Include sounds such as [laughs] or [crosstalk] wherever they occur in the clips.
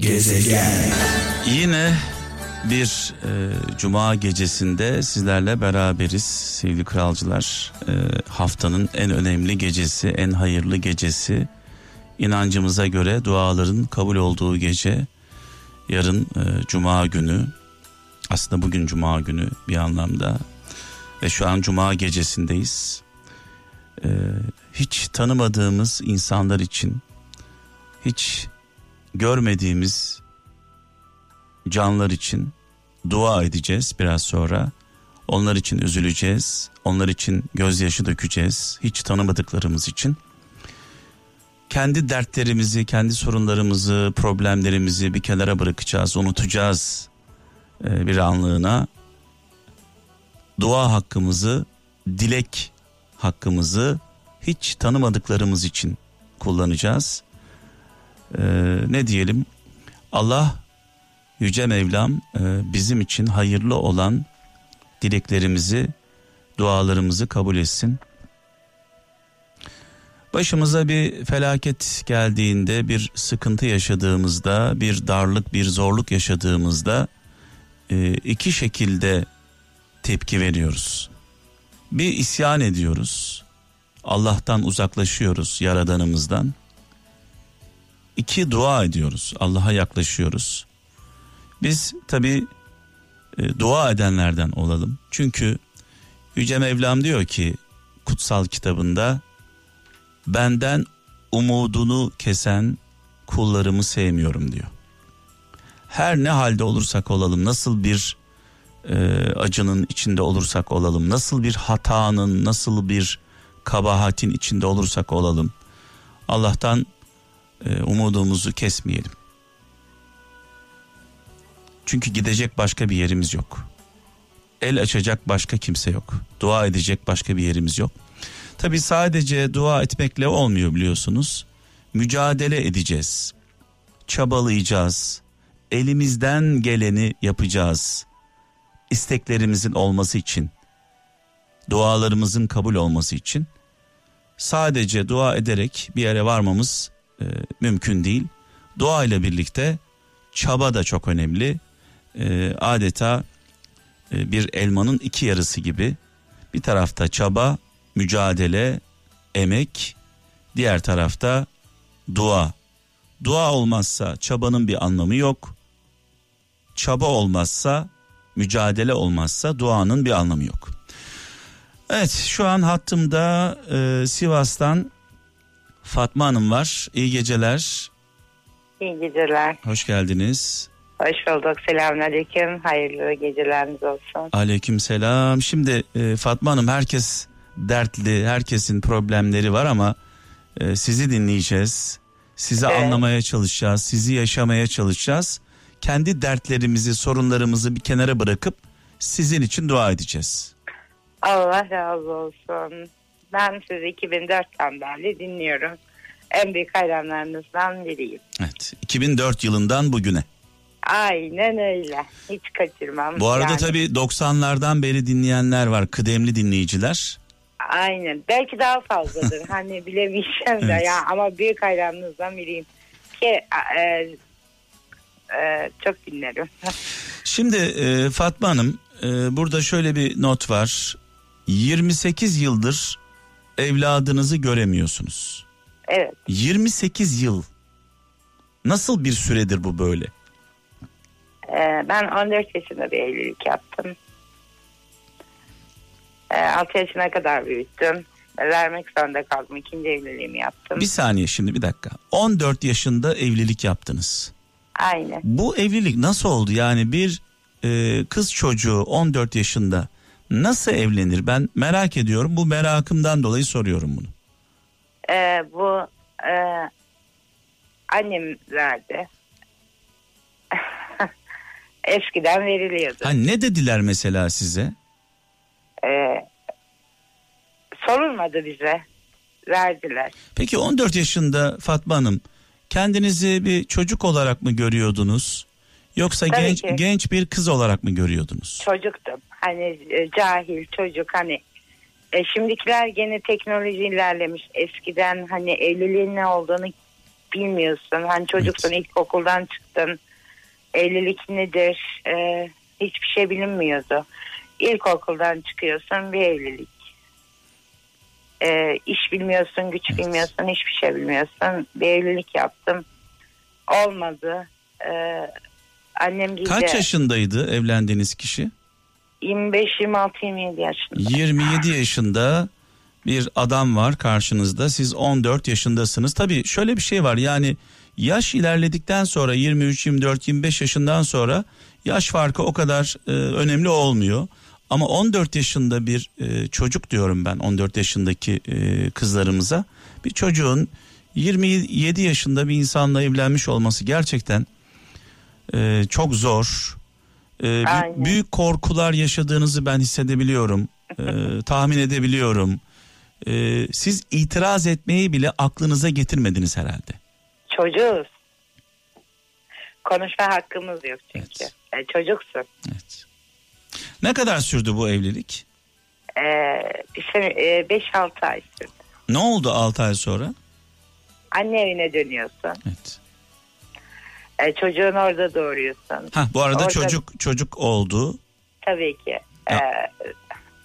Gezegen. Yine bir e, cuma gecesinde sizlerle beraberiz sevgili kralcılar. E, haftanın en önemli gecesi, en hayırlı gecesi. İnancımıza göre duaların kabul olduğu gece. Yarın e, cuma günü. Aslında bugün cuma günü bir anlamda. Ve şu an cuma gecesindeyiz. E, hiç tanımadığımız insanlar için hiç görmediğimiz canlar için dua edeceğiz biraz sonra. Onlar için üzüleceğiz. Onlar için gözyaşı dökeceğiz. Hiç tanımadıklarımız için. Kendi dertlerimizi, kendi sorunlarımızı, problemlerimizi bir kenara bırakacağız, unutacağız e, bir anlığına. Dua hakkımızı, dilek hakkımızı hiç tanımadıklarımız için kullanacağız. Ee, ne diyelim? Allah Yüce Mevlam e, bizim için hayırlı olan dileklerimizi, dualarımızı kabul etsin. Başımıza bir felaket geldiğinde, bir sıkıntı yaşadığımızda, bir darlık, bir zorluk yaşadığımızda e, iki şekilde tepki veriyoruz. Bir isyan ediyoruz. Allah'tan uzaklaşıyoruz, yaradanımızdan. İki dua ediyoruz. Allah'a yaklaşıyoruz. Biz tabi e, dua edenlerden olalım. Çünkü Yüce Mevlam diyor ki kutsal kitabında benden umudunu kesen kullarımı sevmiyorum diyor. Her ne halde olursak olalım, nasıl bir e, acının içinde olursak olalım, nasıl bir hatanın, nasıl bir kabahatin içinde olursak olalım, Allah'tan umudumuzu kesmeyelim. Çünkü gidecek başka bir yerimiz yok. El açacak başka kimse yok. Dua edecek başka bir yerimiz yok. Tabi sadece dua etmekle olmuyor biliyorsunuz. Mücadele edeceğiz. Çabalayacağız. Elimizden geleni yapacağız. İsteklerimizin olması için. Dualarımızın kabul olması için. Sadece dua ederek bir yere varmamız e, mümkün değil. İle birlikte çaba da çok önemli. E, adeta e, bir elmanın iki yarısı gibi. Bir tarafta çaba, mücadele, emek, diğer tarafta dua. Dua olmazsa çabanın bir anlamı yok. Çaba olmazsa, mücadele olmazsa duanın bir anlamı yok. Evet şu an hattımda e, Sivas'tan Fatma Hanım var. İyi geceler. İyi geceler. Hoş geldiniz. Hoş bulduk. Selamünaleyküm. Hayırlı geceleriniz olsun. Aleyküm selam. Şimdi e, Fatma Hanım herkes dertli, herkesin problemleri var ama e, sizi dinleyeceğiz. Sizi Evet. anlamaya çalışacağız, sizi yaşamaya çalışacağız. Kendi dertlerimizi, sorunlarımızı bir kenara bırakıp sizin için dua edeceğiz. Allah razı olsun. Ben sizi 2004'ten beri dinliyorum. En büyük hayranlarınızdan biriyim. Evet, 2004 yılından bugüne. Aynen öyle. Hiç kaçırmam. Bu arada Yani tabii 90'lardan beri dinleyenler var, kıdemli dinleyiciler. Aynen. Belki daha fazladır. [laughs] hani bilemeyeceğim de Evet. ya ama büyük hayranınızdan biriyim. Ki e, e, çok dinlerim. [laughs] Şimdi e, Fatma Hanım e, burada şöyle bir not var. 28 yıldır evladınızı göremiyorsunuz. evet. 28 yıl. Nasıl bir süredir bu böyle? Ee, ben 14 yaşında bir evlilik yaptım. Ee, 6 yaşına kadar büyüttüm. Vermek zorunda kaldım. İkinci evliliğimi yaptım. Bir saniye şimdi bir dakika. 14 yaşında evlilik yaptınız. Aynen. Bu evlilik nasıl oldu? Yani bir e, kız çocuğu 14 yaşında nasıl evlenir? Ben merak ediyorum. Bu merakımdan dolayı soruyorum bunu. Ee, bu e, annem verdi. [laughs] Eskiden veriliyordu. Ha, ne dediler mesela size? Ee, sorulmadı bize. Verdiler. Peki 14 yaşında Fatma Hanım kendinizi bir çocuk olarak mı görüyordunuz? Yoksa Tabii genç ki. genç bir kız olarak mı görüyordunuz? çocuktum. Hani e, cahil çocuk hani e, şimdikiler gene teknoloji ilerlemiş. Eskiden hani evliliğin ne olduğunu bilmiyorsun. Hani çocuksun ilkokuldan çıktın. Evlilik nedir? E, hiçbir şey bilinmiyordu. İlkokuldan çıkıyorsun bir evlilik. E, iş bilmiyorsun, güç Evet. bilmiyorsun, hiçbir şey bilmiyorsun. Bir evlilik yaptım. Olmadı. E, annem gibi Kaç yaşındaydı evlendiğiniz kişi? 25, 26, 27 yaşında. 27 yaşında bir adam var karşınızda. Siz 14 yaşındasınız. Tabii şöyle bir şey var. Yani yaş ilerledikten sonra 23, 24, 25 yaşından sonra yaş farkı o kadar e, önemli olmuyor. Ama 14 yaşında bir e, çocuk diyorum ben 14 yaşındaki e, kızlarımıza. Bir çocuğun 27 yaşında bir insanla evlenmiş olması gerçekten e, çok zor. E, bir- Aynen. büyük korkular yaşadığınızı ben hissedebiliyorum. E, [laughs] tahmin edebiliyorum. E, siz itiraz etmeyi bile aklınıza getirmediniz herhalde. Çocuğuz. Konuşma hakkımız yok çünkü. Evet. E, çocuksun. Evet. Ne kadar sürdü bu evlilik? E, bir sene, e, 5-6 ay sürdü. Ne oldu 6 ay sonra? Anne evine dönüyorsun. Evet. E, çocuğun orada doğuruyorsun. Ha bu arada Orada- çocuk çocuk oldu. Tabii ki. E,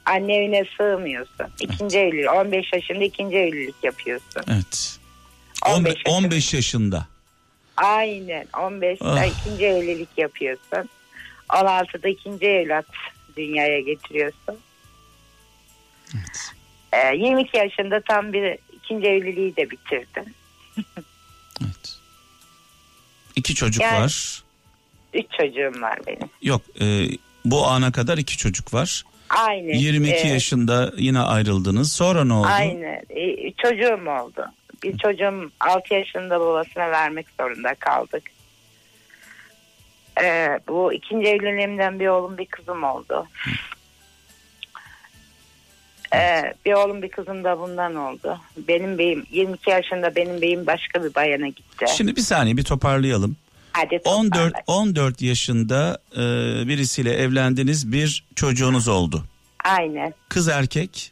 anne evine sığmıyorsun. İkinci evlilik. 15 yaşında ikinci evlilik yapıyorsun. Evet. 15 15, 15 yaşında. Aynen. 15'te Ah. ikinci evlilik yapıyorsun. 16'da ikinci evlat dünyaya getiriyorsun. E, 22 yaşında tam bir ikinci evliliği de bitirdin. [laughs] İki çocuk Yani- var. Üç çocuğum var benim. Yok e, bu ana kadar iki çocuk var. Aynen. 22 e, yaşında yine ayrıldınız. Sonra ne oldu? Aynen. E, çocuğum oldu. Bir çocuğum 6 yaşında babasına vermek zorunda kaldık. E, bu ikinci evliliğimden bir oğlum bir kızım oldu. E, bir oğlum bir kızım da bundan oldu. Benim beyim 22 yaşında benim beyim başka bir bayana gitti. Şimdi bir saniye bir toparlayalım. Hadi 14 toparla. 14 yaşında e, birisiyle evlendiniz. Bir çocuğunuz oldu. Aynen. Kız erkek.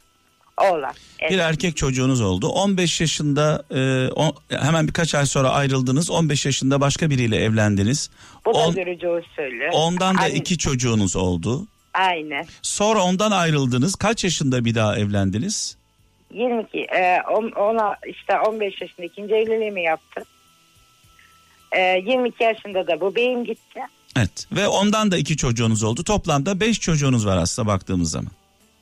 Oğlan. Evet. Bir erkek çocuğunuz oldu. 15 yaşında e, o- hemen birkaç ay sonra ayrıldınız. 15 yaşında başka biriyle evlendiniz. Bu da On- görücü usulü. ondan da Aynen. iki çocuğunuz oldu. Aynen. Sonra ondan ayrıldınız. Kaç yaşında bir daha evlendiniz? 22 e, on- ona işte 15 yaşında ikinci evliliğimi yaptım. E, 22 yaşında da bu beyim gitti. Evet. Ve ondan da iki çocuğunuz oldu. Toplamda beş çocuğunuz var aslında baktığımız zaman.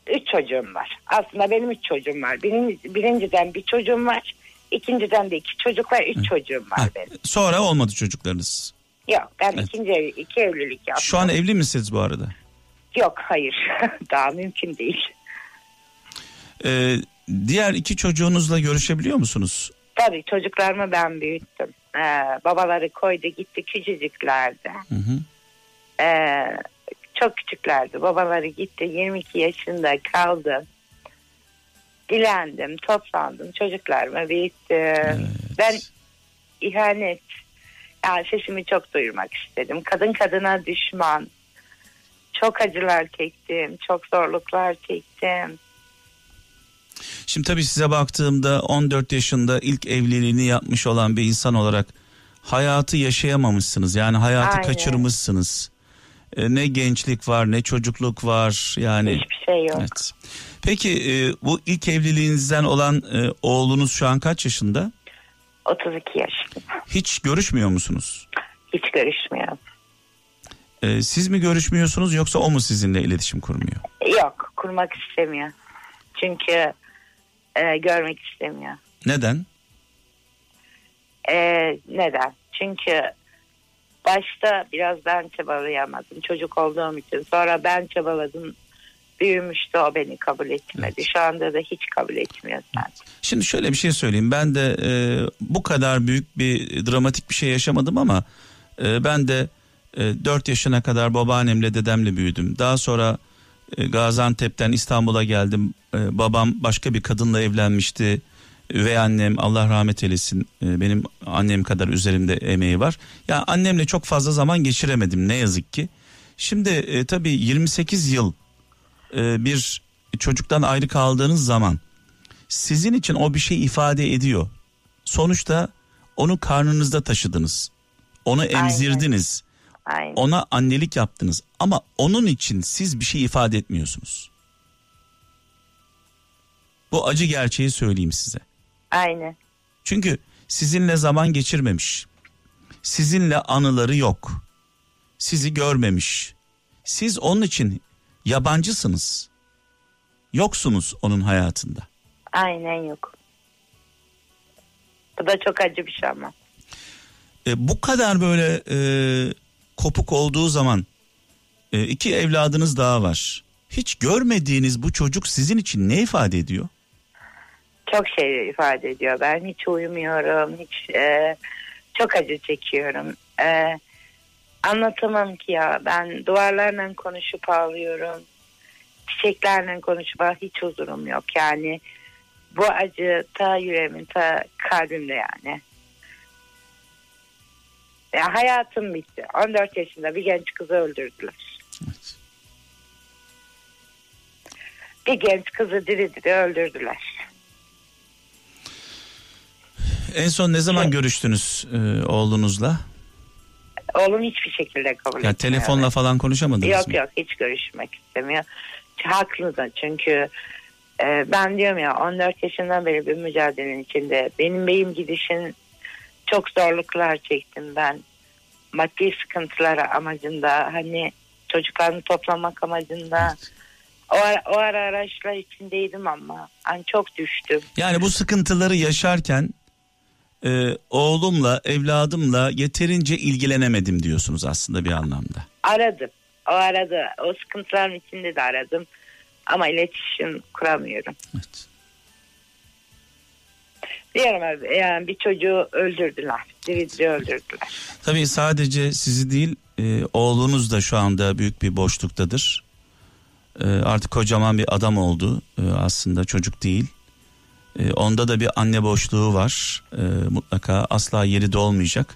Üç çocuğum var. Aslında benim üç çocuğum var. Birinci, birinciden bir çocuğum var. İkinciden de iki çocuk var. Üç çocuğum var Ha, benim. sonra olmadı çocuklarınız. Yok ben Evet. ikinci ev, iki evlilik yaptım. Şu an evli misiniz bu arada? Yok hayır. [laughs] Daha mümkün değil. Ee, diğer iki çocuğunuzla görüşebiliyor musunuz? Tabii çocuklarımı ben büyüttüm. E, babaları koydu gitti küçücüklerdi. Hı hı. Ee, çok küçüklerdi. Babaları gitti. 22 yaşında kaldı. Dilendim, toplandım. Çocuklarımı büyüttüm. Ben ihanet, yani sesimi çok duyurmak istedim. Kadın kadına düşman. Çok acılar çektim. Çok zorluklar çektim. Şimdi tabii size baktığımda 14 yaşında ilk evliliğini yapmış olan bir insan olarak hayatı yaşayamamışsınız. Yani hayatı Aynen. kaçırmışsınız. Ee, ne gençlik var ne çocukluk var yani. Hiçbir şey yok. Evet. Peki e, bu ilk evliliğinizden olan e, oğlunuz şu an kaç yaşında? 32 yaşında. Hiç görüşmüyor musunuz? Hiç görüşmüyorum. Ee, siz mi görüşmüyorsunuz yoksa o mu sizinle iletişim kurmuyor? Yok, kurmak istemiyor. Çünkü e, görmek istemiyor. Neden? Ee, neden? Çünkü başta biraz ben çabalayamadım çocuk olduğum için. Sonra ben çabaladım. Büyümüştü o beni kabul etmedi. Şu anda da hiç kabul etmiyor sen. Şimdi şöyle bir şey söyleyeyim. Ben de e, bu kadar büyük bir dramatik bir şey yaşamadım ama e, ben de e, 4 yaşına kadar babaannemle dedemle büyüdüm. Daha sonra e, Gaziantep'ten İstanbul'a geldim. E, babam başka bir kadınla evlenmişti. Ve annem Allah rahmet eylesin e, benim annem kadar üzerimde emeği var. Ya annemle çok fazla zaman geçiremedim ne yazık ki. Şimdi e, tabii 28 yıl e, bir çocuktan ayrı kaldığınız zaman sizin için o bir şey ifade ediyor. Sonuçta Onu karnınızda taşıdınız. Onu emzirdiniz. Aynen. Ona annelik yaptınız. Ama onun için siz bir şey ifade etmiyorsunuz. Bu acı gerçeği söyleyeyim size. Aynen. Çünkü sizinle zaman geçirmemiş. Sizinle anıları yok. Sizi görmemiş. Siz onun için yabancısınız. Yoksunuz onun hayatında. Aynen yok. Bu da çok acı bir şey ama. E, bu kadar böyle e, kopuk olduğu zaman e, iki evladınız daha var. Hiç görmediğiniz bu çocuk sizin için ne ifade ediyor? Çok şey ifade ediyor. Ben hiç uyumuyorum. Hiç e, çok acı çekiyorum. E, anlatamam ki ya. Ben duvarlarla konuşup ağlıyorum. Çiçeklerle konuşup ağ- hiç huzurum yok. Yani bu acı ta yüreğimin ta kalbimde yani. Ya hayatım bitti. 14 yaşında bir genç kızı öldürdüler. Evet. Bir genç kızı diri diri öldürdüler. En son ne zaman Şey- görüştünüz e, oğlunuzla? Oğlum hiçbir şekilde kabul Yani etmiyor. telefonla falan konuşamadınız Yok mı? yok hiç görüşmek istemiyor. Haklı da çünkü e, ben diyorum ya 14 yaşından beri bir mücadelenin içinde. Benim beyim gidişin çok zorluklar çektim ben. Maddi sıkıntılar amacında hani çocuklarını toplamak amacında. O ara, o ara araçlar içindeydim ama hani çok düştüm. Yani bu sıkıntıları yaşarken e, oğlumla evladımla yeterince ilgilenemedim diyorsunuz aslında bir anlamda. Aradım. O arada o sıkıntıların içinde de aradım. Ama iletişim kuramıyorum. Evet. Abi yani bir çocuğu öldürdüler. Diri diri öldürdüler. Tabii sadece sizi değil e, oğlunuz da şu anda büyük bir boşluktadır. E, artık kocaman bir adam oldu E, aslında çocuk değil. E, onda da bir anne boşluğu var E, mutlaka asla yeri dolmayacak.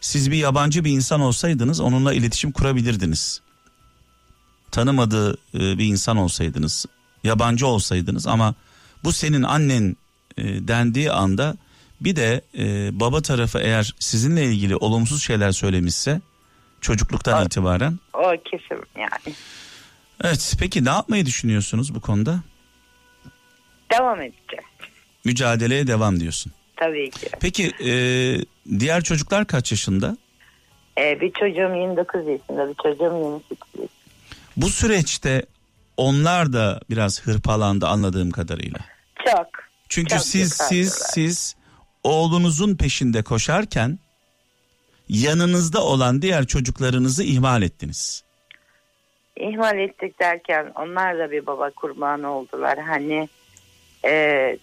Siz bir yabancı bir insan olsaydınız onunla iletişim kurabilirdiniz. Tanımadığı e, bir insan olsaydınız yabancı olsaydınız ama bu senin annen e, dendiği anda bir de e, baba tarafı eğer sizinle ilgili olumsuz şeyler söylemişse çocukluktan Evet. itibaren. O kesin yani. Evet peki ne yapmayı düşünüyorsunuz bu konuda? Devam edeceğiz. Mücadeleye devam diyorsun. Tabii ki. Peki e, diğer çocuklar kaç yaşında? Ee, bir çocuğum 29 yaşında, bir çocuğum 28 yaşında. Bu süreçte onlar da biraz hırpalandı anladığım kadarıyla. Çok. Çünkü Çok siz siz siz oğlunuzun peşinde koşarken yanınızda olan diğer çocuklarınızı ihmal ettiniz. İhmal ettik derken onlar da bir baba kurbanı oldular. Hani e,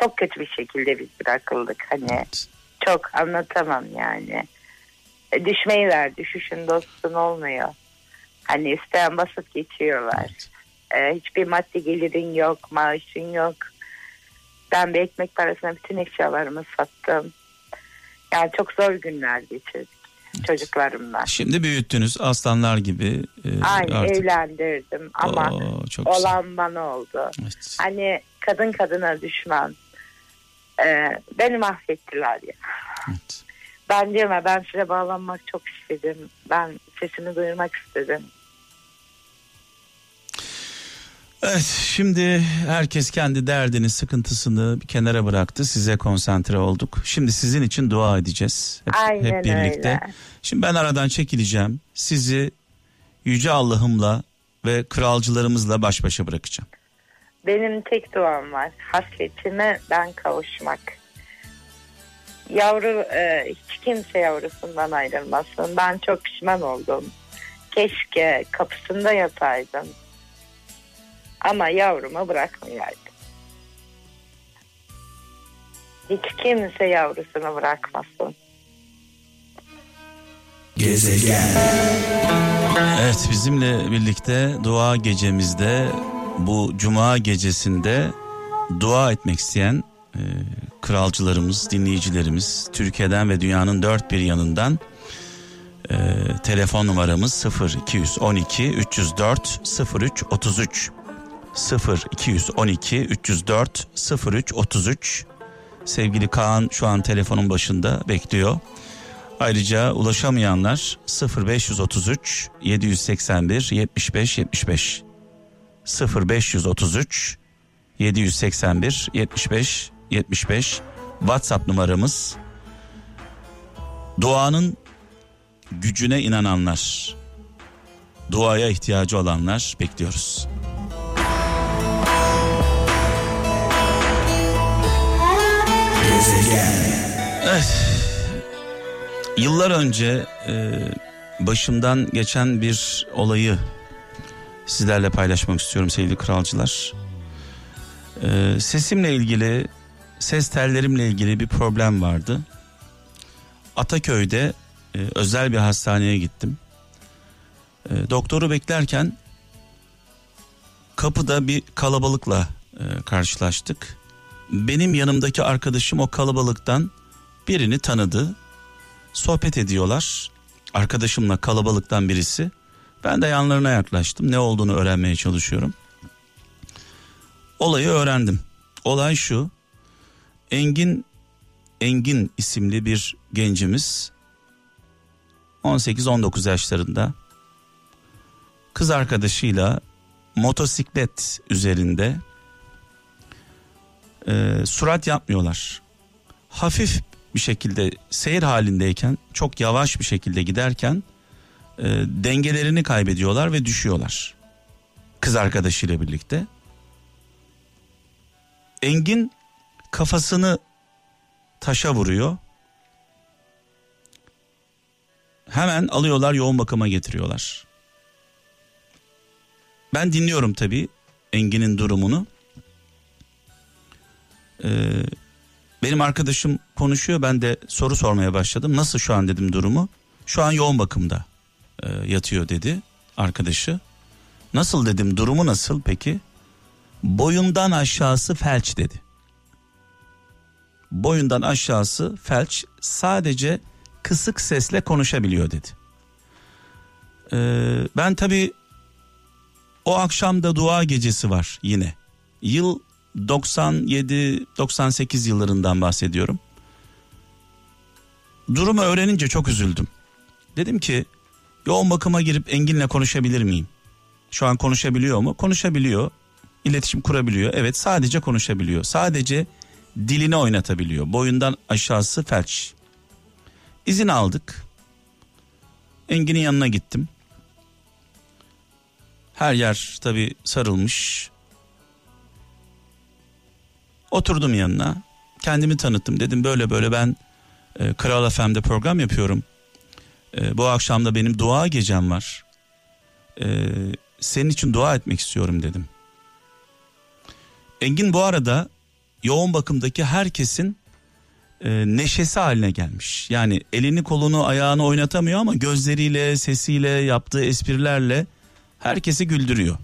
çok kötü bir şekilde biz bırakıldık. Hani Evet. çok anlatamam yani. E, düşmeyi ver, düşüşün dostun olmuyor. Hani isteyen basıp geçiyorlar. Evet. E, hiçbir maddi gelirin yok, maaşın yok. Ben bir ekmek parasına bütün eşyalarımı sattım. Yani çok zor günler geçirdik çocuklarımla. Şimdi büyüttünüz aslanlar gibi. e, Aynı artık. evlendirdim ama Oo, çok güzel. olan bana oldu. Evet. Hani kadın kadına düşman. Ee, beni mahvettiler ya. Evet. Ben diyorum ben size bağlanmak çok istedim. Ben sesimi duyurmak istedim. Evet şimdi herkes kendi derdini sıkıntısını bir kenara bıraktı size konsantre olduk. Şimdi sizin için dua edeceğiz hep, Aynen hep birlikte. öyle. Şimdi ben aradan çekileceğim sizi yüce Allah'ımla ve kralcılarımızla baş başa bırakacağım. Benim tek duam var. Hasretime ben kavuşmak. Yavru e, hiç kimse yavrusundan ayrılmasın. Ben çok pişman oldum. Keşke kapısında yataydım. Ama yavrumu bırakmayaydım. Hiç kimse yavrusunu bırakmasın. Evet bizimle birlikte dua gecemizde bu cuma gecesinde dua etmek isteyen e, kralcılarımız, dinleyicilerimiz Türkiye'den ve dünyanın dört bir yanından e, telefon numaramız 0 212 304 03 33 0 212 304 03 33 Sevgili Kaan şu an telefonun başında bekliyor. Ayrıca ulaşamayanlar 0533 781 75 75 0533 781 75 75 WhatsApp numaramız. Duanın gücüne inananlar, duaya ihtiyacı olanlar bekliyoruz. Evet. Yıllar önce e, başımdan geçen bir olayı sizlerle paylaşmak istiyorum sevgili kralcılar. E, sesimle ilgili, ses tellerimle ilgili bir problem vardı. Ataköy'de e, özel bir hastaneye gittim. E, doktoru beklerken kapıda bir kalabalıkla e, karşılaştık. Benim yanımdaki arkadaşım o kalabalıktan birini tanıdı. Sohbet ediyorlar. Arkadaşımla kalabalıktan birisi. Ben de yanlarına yaklaştım. Ne olduğunu öğrenmeye çalışıyorum. Olayı öğrendim. Olay şu. Engin Engin isimli bir gencimiz 18-19 yaşlarında kız arkadaşıyla motosiklet üzerinde e, surat yapmıyorlar. Hafif bir şekilde seyir halindeyken çok yavaş bir şekilde giderken e, dengelerini kaybediyorlar ve düşüyorlar. Kız arkadaşıyla birlikte. Engin kafasını taşa vuruyor. Hemen alıyorlar yoğun bakıma getiriyorlar. Ben dinliyorum tabii Engin'in durumunu. Ee, benim arkadaşım konuşuyor ben de soru sormaya başladım. Nasıl şu an dedim durumu. Şu an yoğun bakımda e, yatıyor dedi arkadaşı. Nasıl dedim durumu nasıl peki? Boyundan aşağısı felç dedi. Boyundan aşağısı felç sadece kısık sesle konuşabiliyor dedi. Ee, ben tabi o akşam da dua gecesi var yine. Yıl 97-98 yıllarından bahsediyorum. Durumu öğrenince çok üzüldüm. Dedim ki yoğun bakıma girip Engin'le konuşabilir miyim? Şu an konuşabiliyor mu? Konuşabiliyor. İletişim kurabiliyor. Evet sadece konuşabiliyor. Sadece dilini oynatabiliyor. Boyundan aşağısı felç. İzin aldık. Engin'in yanına gittim. Her yer tabi sarılmış. Oturdum yanına. Kendimi tanıttım. Dedim böyle böyle ben e, Kral FM'de program yapıyorum. E, bu akşam da benim dua gecem var. E, senin için dua etmek istiyorum dedim. Engin bu arada yoğun bakımdaki herkesin e, neşesi haline gelmiş. Yani elini kolunu ayağını oynatamıyor ama gözleriyle sesiyle yaptığı esprilerle herkesi güldürüyor.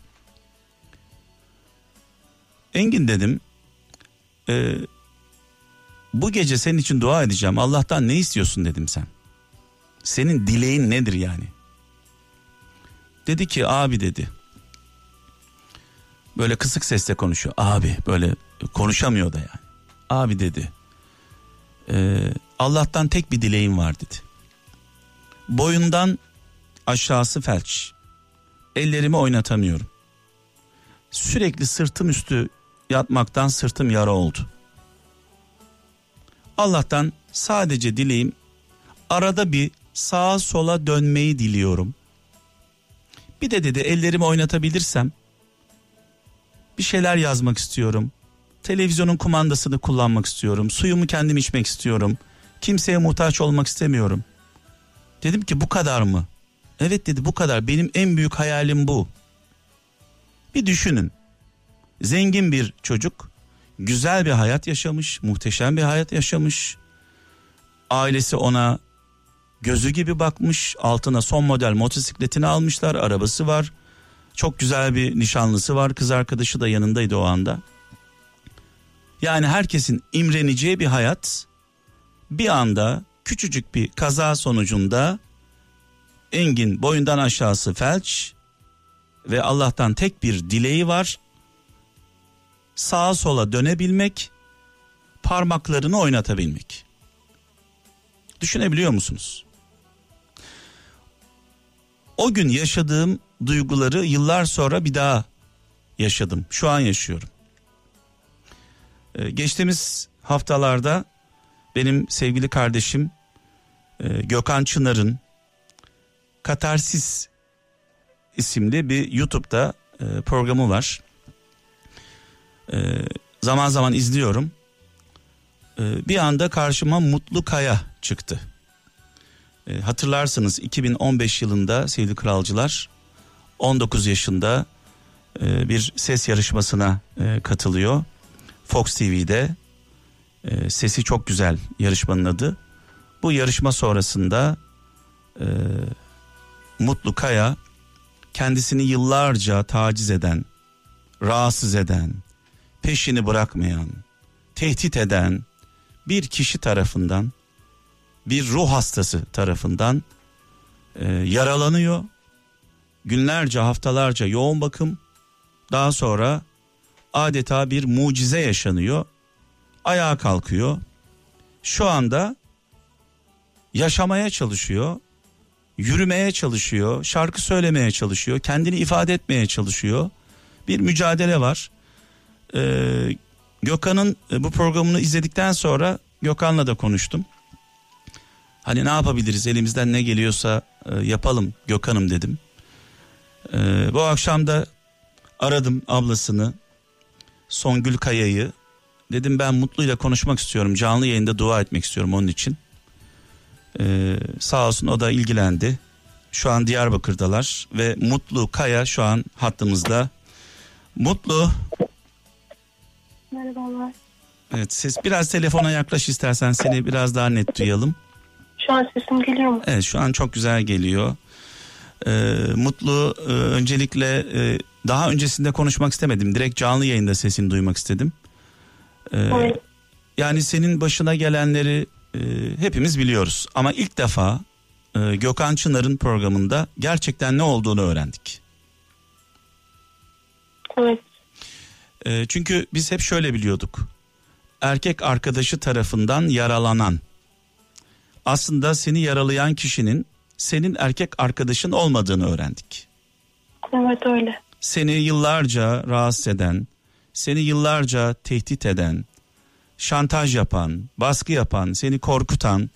Engin dedim e, bu gece senin için dua edeceğim Allah'tan ne istiyorsun dedim sen. Senin dileğin nedir yani? Dedi ki abi dedi. Böyle kısık sesle konuşuyor. Abi böyle konuşamıyor da yani. Abi dedi. E, Allah'tan tek bir dileğim var dedi. Boyundan aşağısı felç. Ellerimi oynatamıyorum. Sürekli sırtım üstü yatmaktan sırtım yara oldu. Allah'tan sadece dileğim arada bir sağa sola dönmeyi diliyorum. Bir de dedi ellerimi oynatabilirsem bir şeyler yazmak istiyorum. Televizyonun kumandasını kullanmak istiyorum. Suyumu kendim içmek istiyorum. Kimseye muhtaç olmak istemiyorum. Dedim ki bu kadar mı? Evet dedi bu kadar. Benim en büyük hayalim bu. Bir düşünün. Zengin bir çocuk, güzel bir hayat yaşamış, muhteşem bir hayat yaşamış. Ailesi ona gözü gibi bakmış, altına son model motosikletini almışlar, arabası var. Çok güzel bir nişanlısı var, kız arkadaşı da yanındaydı o anda. Yani herkesin imreneceği bir hayat bir anda küçücük bir kaza sonucunda Engin boyundan aşağısı felç ve Allah'tan tek bir dileği var. Sağa sola dönebilmek, parmaklarını oynatabilmek. Düşünebiliyor musunuz? O gün yaşadığım duyguları yıllar sonra bir daha yaşadım. Şu an yaşıyorum. Ee, geçtiğimiz haftalarda benim sevgili kardeşim e, Gökhan Çınar'ın Katarsis isimli bir YouTube'da e, programı var. E, zaman zaman izliyorum. E, bir anda karşıma Mutlu Kaya çıktı. E, hatırlarsınız 2015 yılında sevgili kralcılar 19 yaşında e, bir ses yarışmasına e, katılıyor. Fox TV'de e, sesi çok güzel yarışmanın adı. Bu yarışma sonrasında e, Mutlu Kaya kendisini yıllarca taciz eden, rahatsız eden, peşini bırakmayan, tehdit eden bir kişi tarafından, bir ruh hastası tarafından e, yaralanıyor. Günlerce, haftalarca yoğun bakım, daha sonra adeta bir mucize yaşanıyor. Ayağa kalkıyor. Şu anda yaşamaya çalışıyor yürümeye çalışıyor, şarkı söylemeye çalışıyor, kendini ifade etmeye çalışıyor. Bir mücadele var. Ee, Gökhan'ın e, bu programını izledikten sonra Gökhan'la da konuştum. Hani ne yapabiliriz elimizden ne geliyorsa e, yapalım Gökhan'ım dedim. Ee, bu akşam da aradım ablasını Songül Kaya'yı. Dedim ben Mutlu'yla konuşmak istiyorum canlı yayında dua etmek istiyorum onun için. Ee, sağ olsun o da ilgilendi. Şu an Diyarbakır'dalar ve Mutlu Kaya şu an hattımızda. Mutlu. Merhabalar. Evet ses biraz telefona yaklaş istersen seni biraz daha net duyalım. Şu an sesim geliyor mu? Evet şu an çok güzel geliyor. Ee, Mutlu e, öncelikle e, daha öncesinde konuşmak istemedim. Direkt canlı yayında sesini duymak istedim. Ee, Evet. Yani senin başına gelenleri e, hepimiz biliyoruz. Ama ilk defa e, Gökhan Çınar'ın programında gerçekten ne olduğunu öğrendik. Evet. E, çünkü biz hep şöyle biliyorduk. Erkek arkadaşı tarafından yaralanan. Aslında seni yaralayan kişinin senin erkek arkadaşın olmadığını öğrendik. Evet öyle. Seni yıllarca rahatsız eden, seni yıllarca tehdit eden, şantaj yapan, baskı yapan, seni korkutan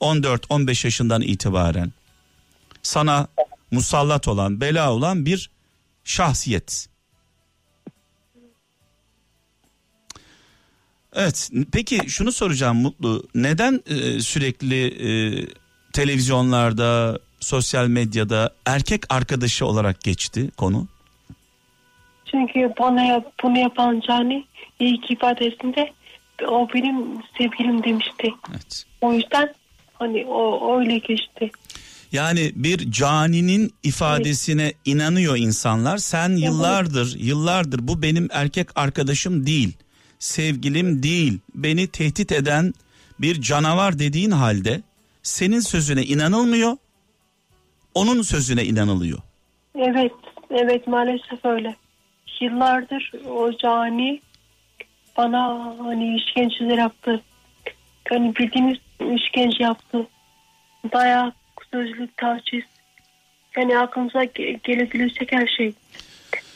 14-15 yaşından itibaren sana musallat olan, bela olan bir şahsiyet. Evet, peki şunu soracağım Mutlu. Neden e, sürekli e, televizyonlarda, sosyal medyada erkek arkadaşı olarak geçti konu? Çünkü bana yap, bunu yapan Cani ilk ifadesinde o benim sevgilim demişti. Evet. O yüzden hani o öyle geçti. Yani bir caninin ifadesine inanıyor insanlar. Sen yıllardır, yıllardır bu benim erkek arkadaşım değil, sevgilim değil, beni tehdit eden bir canavar dediğin halde senin sözüne inanılmıyor, onun sözüne inanılıyor. Evet. Evet maalesef öyle. Yıllardır o Cani bana hani işkenceler yaptı. Hani bildiğiniz işkence yaptı. Dayak, sözlük, taciz. Yani aklınıza ge- gelebilecek her şey.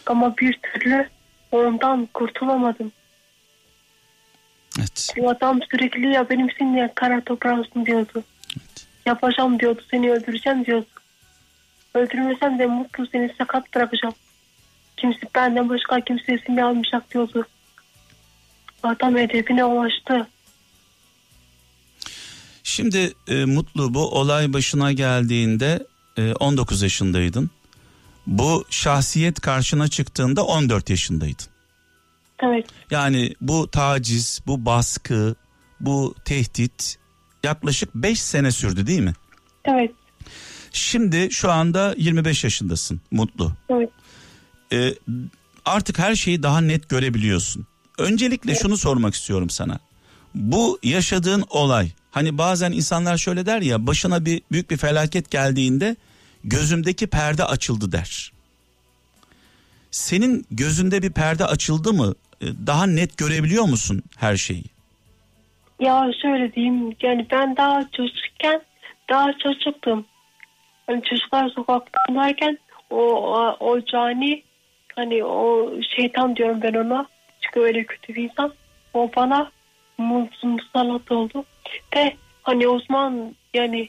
Ama bir türlü ondan kurtulamadım. Evet. Bu adam sürekli ya benimsin ya kara toprağısın diyordu. Yapacağım diyordu seni öldüreceğim diyordu. Öldürmesem de mutlu seni sakat bırakacağım. Kimse benden başka kimse seni almayacak diyordu. Adam hedefine ulaştı. Şimdi e, Mutlu bu olay başına geldiğinde e, 19 yaşındaydın. Bu şahsiyet karşına çıktığında 14 yaşındaydın. Evet. Yani bu taciz, bu baskı, bu tehdit yaklaşık 5 sene sürdü değil mi? Evet. Şimdi şu anda 25 yaşındasın Mutlu. Evet. Ee, artık her şeyi daha net görebiliyorsun. Öncelikle şunu sormak istiyorum sana. Bu yaşadığın olay hani bazen insanlar şöyle der ya başına bir büyük bir felaket geldiğinde gözümdeki perde açıldı der. Senin gözünde bir perde açıldı mı? Ee, Daha net görebiliyor musun her şeyi? Ya şöyle diyeyim yani ben daha çocukken daha çocuktum. Hani çocuklar sokakta oynarken o, o, o cani hani o şeytan diyorum ben ona. Çünkü öyle kötü bir insan. O bana musallat oldu. Ve hani Osman yani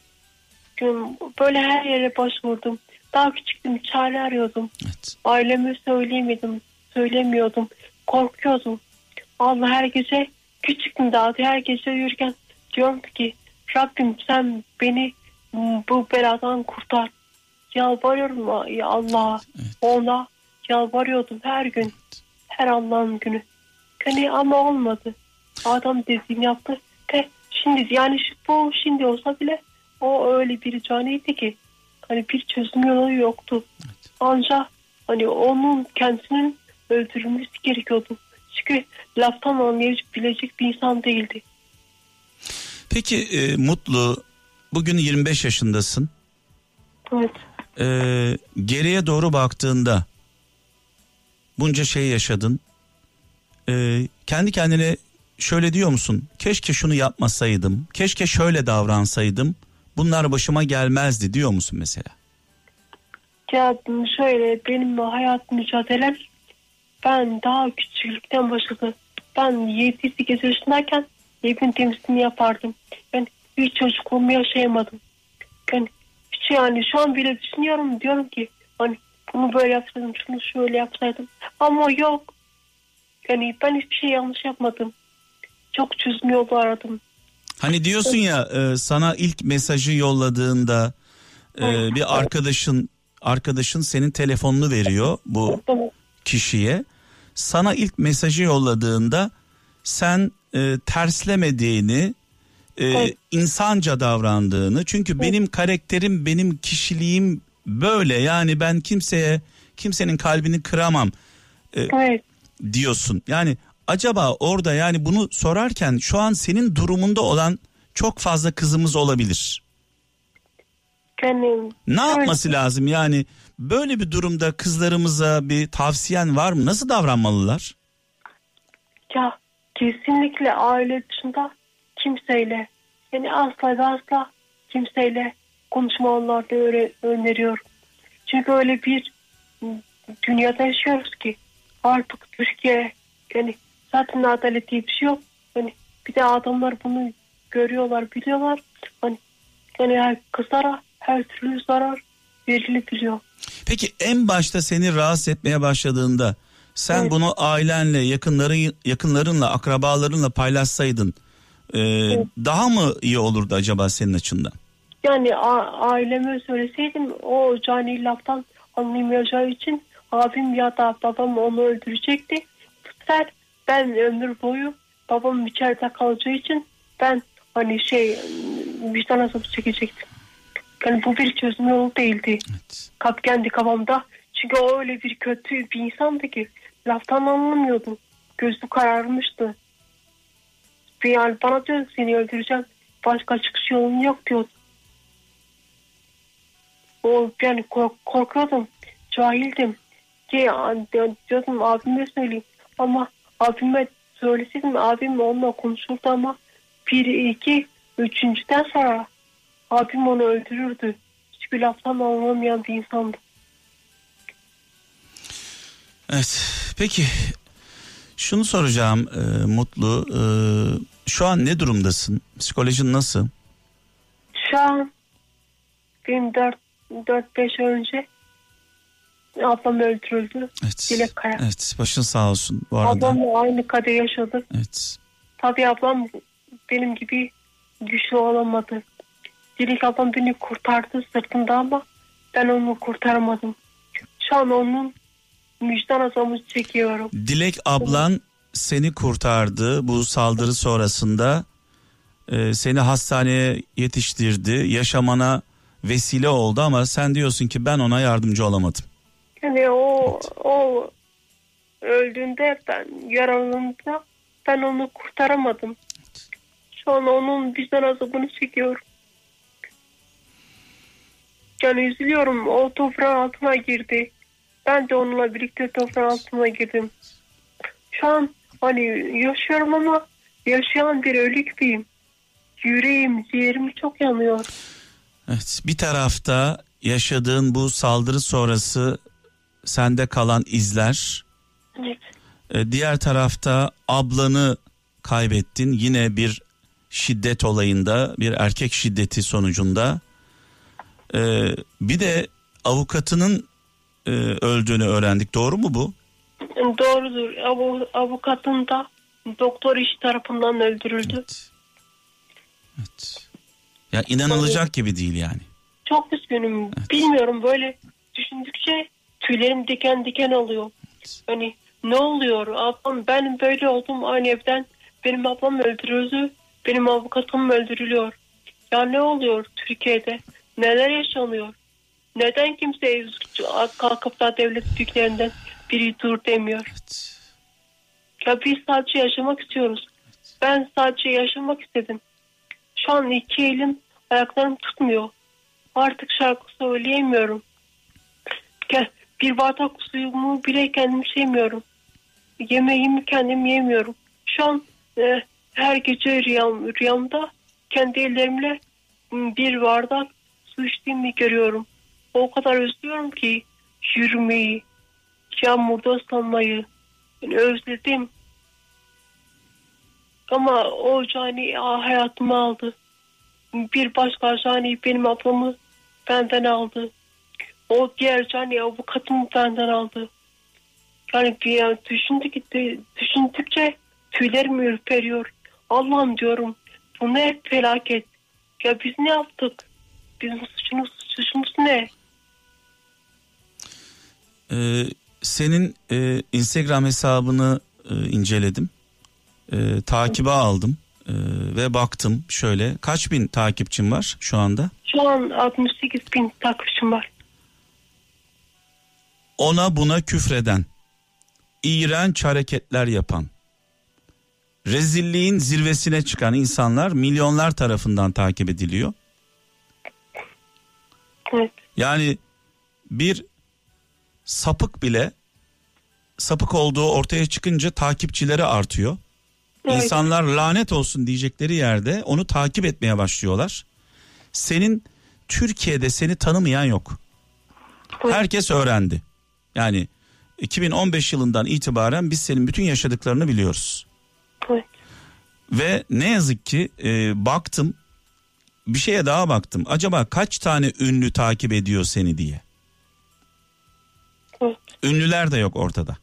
böyle her yere başvurdum. Daha küçüktüm çare arıyordum. Evet. Aileme söyleyemedim. Söylemiyordum. Korkuyordum. Allah her gece küçüktüm daha her gece yürürken diyorum ki Rabbim sen beni bu beladan kurtar. Yalvarıyorum ya Allah Evet. ona yalvarıyordum her gün. Her Allah'ın günü. Hani ama olmadı. Adam dediğini yaptı. Ve şimdi yani şu, bu şimdi olsa bile o öyle bir caniydi ki hani bir çözüm yolu yoktu. Ancak hani onun kendisinin öldürülmesi gerekiyordu. Çünkü laftan anlayabilecek bir insan değildi. Peki e, Mutlu bugün 25 yaşındasın. Evet. E, geriye doğru baktığında bunca şey yaşadın. E, kendi kendine şöyle diyor musun? Keşke şunu yapmasaydım. Keşke şöyle davransaydım. Bunlar başıma gelmezdi diyor musun mesela? Ya şöyle benim hayat mücadelem ben daha küçüklükten başladı. Ben 7-8 yaşındayken evin temizliğini yapardım. Ben hiç çocukluğumu yaşayamadım. Hiç yani şu an bile düşünüyorum diyorum ki hani bunu böyle yapsaydım şunu şöyle yapsaydım. Ama yok. Yani ben hiçbir şey yanlış yapmadım. Çok çözüm yolu aradım. Hani diyorsun ya e, sana ilk mesajı yolladığında e, bir arkadaşın arkadaşın senin telefonunu veriyor bu kişiye. Sana ilk mesajı yolladığında sen e, terslemediğini, e, Evet. insanca davrandığını. Çünkü benim karakterim, benim kişiliğim böyle. Yani ben kimseye kimsenin kalbini kıramam Evet. diyorsun. Yani acaba orada yani bunu sorarken şu an senin durumunda olan çok fazla kızımız olabilir. Yani Ne Evet. yapması lazım yani böyle bir durumda kızlarımıza bir tavsiyen var mı? Nasıl davranmalılar? Ya kesinlikle aile dışında kimseyle yani asla ve asla kimseyle konuşmamalarını öyle öneriyorum. Çünkü öyle bir dünyada yaşıyoruz ki artık Türkiye yani zaten adalet diye bir şey yok. Hani bir de adamlar bunu görüyorlar biliyorlar. Hani yani her kızlara her türlü zarar verilebiliyor. Peki en başta seni rahatsız etmeye başladığında sen Evet. bunu ailenle, yakınların yakınlarınla, akrabalarınla paylaşsaydın e, daha mı iyi olurdu acaba senin açından? Yani a- aileme söyleseydim o cani laftan anlayamayacağı için abim ya da babam onu öldürecekti. Sefer ben ömür boyu babam içeride kalacağı için ben hani şey vicdan azabı çekecektim. Yani bu bir çözüm yolu değildi. Evet. Kendi kafamda. Çünkü o öyle bir kötü bir insandı ki laftan anlamıyordum. Gözü kararmıştı. Bir yani bana diyor seni öldüreceğim. Başka çıkış yolun yok diyordu. O yani kork- korkuyordum. Cahildim. Yani diyordum abime söyleyeyim. Ama abime söyleseydim abim onunla konuşurdu ama bir, iki, üçüncüden sonra abim onu öldürürdü. Hiçbir laftan anlamayan bir insandı. Evet. Peki şunu soracağım e, Mutlu. e, şu an ne durumdasın? Psikolojin nasıl? Şu an benim 4-5 ay önce ablam öldürüldü. Evet. Dilek Kaya. Evet. Başın sağ olsun bu arada. Ablamla aynı kader yaşadık. Evet. Tabii ablam benim gibi güçlü olamadı. Dilek ablam beni kurtardı sırtında ama ben onu kurtaramadım. Şu an onun vicdan azabını çekiyorum. Dilek ablan seni kurtardı bu saldırı sonrasında. e, seni hastaneye yetiştirdi. Yaşamana vesile oldu ama sen diyorsun ki ben ona yardımcı olamadım. Yani o, o öldüğünde ben yaralandığımda ben onu kurtaramadım. Şu an onun vicdan azabını çekiyorum. Yani üzülüyorum. O toprağın altına girdi. Ben de onunla birlikte toprağın altına girdim. Şu an hani yaşıyorum ama yaşayan bir ölü gibiyim. Yüreğim, ciğerim çok yanıyor. Evet, bir tarafta yaşadığın bu saldırı sonrası sende kalan izler. Evet. Ee, diğer tarafta ablanı kaybettin yine bir şiddet olayında bir erkek şiddeti sonucunda. Ee, bir de avukatının e, öldüğünü öğrendik doğru mu bu? Doğrudur. Avu, avukatın da doktor iş tarafından öldürüldü. Evet. evet. Ya inanılacak gibi değil yani. Çok üzgünüm. Bilmiyorum böyle düşündükçe tüylerim diken diken oluyor. Hani ne oluyor? Ablam ben böyle oldum aynı evden. Benim ablam öldürüldü. Benim avukatım öldürülüyor. Ya ne oluyor Türkiye'de? Neler yaşanıyor? Neden kimse kalkıp da devlet büyüklerinden biri dur demiyor? Evet. Ya biz sadece yaşamak istiyoruz. Ben sadece yaşamak istedim. Şu an iki elim ayaklarım tutmuyor. Artık şarkı söyleyemiyorum. Gel, bir bardak suyumu bile kendim sevmiyorum. Yemeğimi kendim yemiyorum. Şu an e, her gece rüyam, rüyamda kendi ellerimle bir bardak su içtiğimi görüyorum. O kadar özlüyorum ki yürümeyi, yağmurda ıslanmayı. Yani özledim. Ama o cani hayatımı aldı. Bir başka cani benim ablamı benden aldı. O diğer cani avukatımı benden aldı. Yani bir yani düşündükçe, düşündükçe tüylerim ürperiyor. Allah'ım diyorum bu ne felaket. Ya biz ne yaptık? Bizim suçumuz, suçumuz ne? Ee, senin e, Instagram hesabını e, inceledim. E, takibe aldım e, ve baktım şöyle. Kaç bin takipçin var şu anda? Şu an 68 bin takipçim var. Ona buna küfreden, iğrenç hareketler yapan, rezilliğin zirvesine çıkan insanlar milyonlar tarafından takip ediliyor. Evet. Yani bir sapık bile sapık olduğu ortaya çıkınca takipçileri artıyor. Evet. İnsanlar lanet olsun diyecekleri yerde onu takip etmeye başlıyorlar. Senin Türkiye'de seni tanımayan yok. Evet. Herkes öğrendi. Yani 2015 yılından itibaren biz senin bütün yaşadıklarını biliyoruz. Evet. Ve ne yazık ki e, baktım bir şeye daha baktım. Acaba kaç tane ünlü takip ediyor seni diye. Evet. Ünlüler de yok ortada.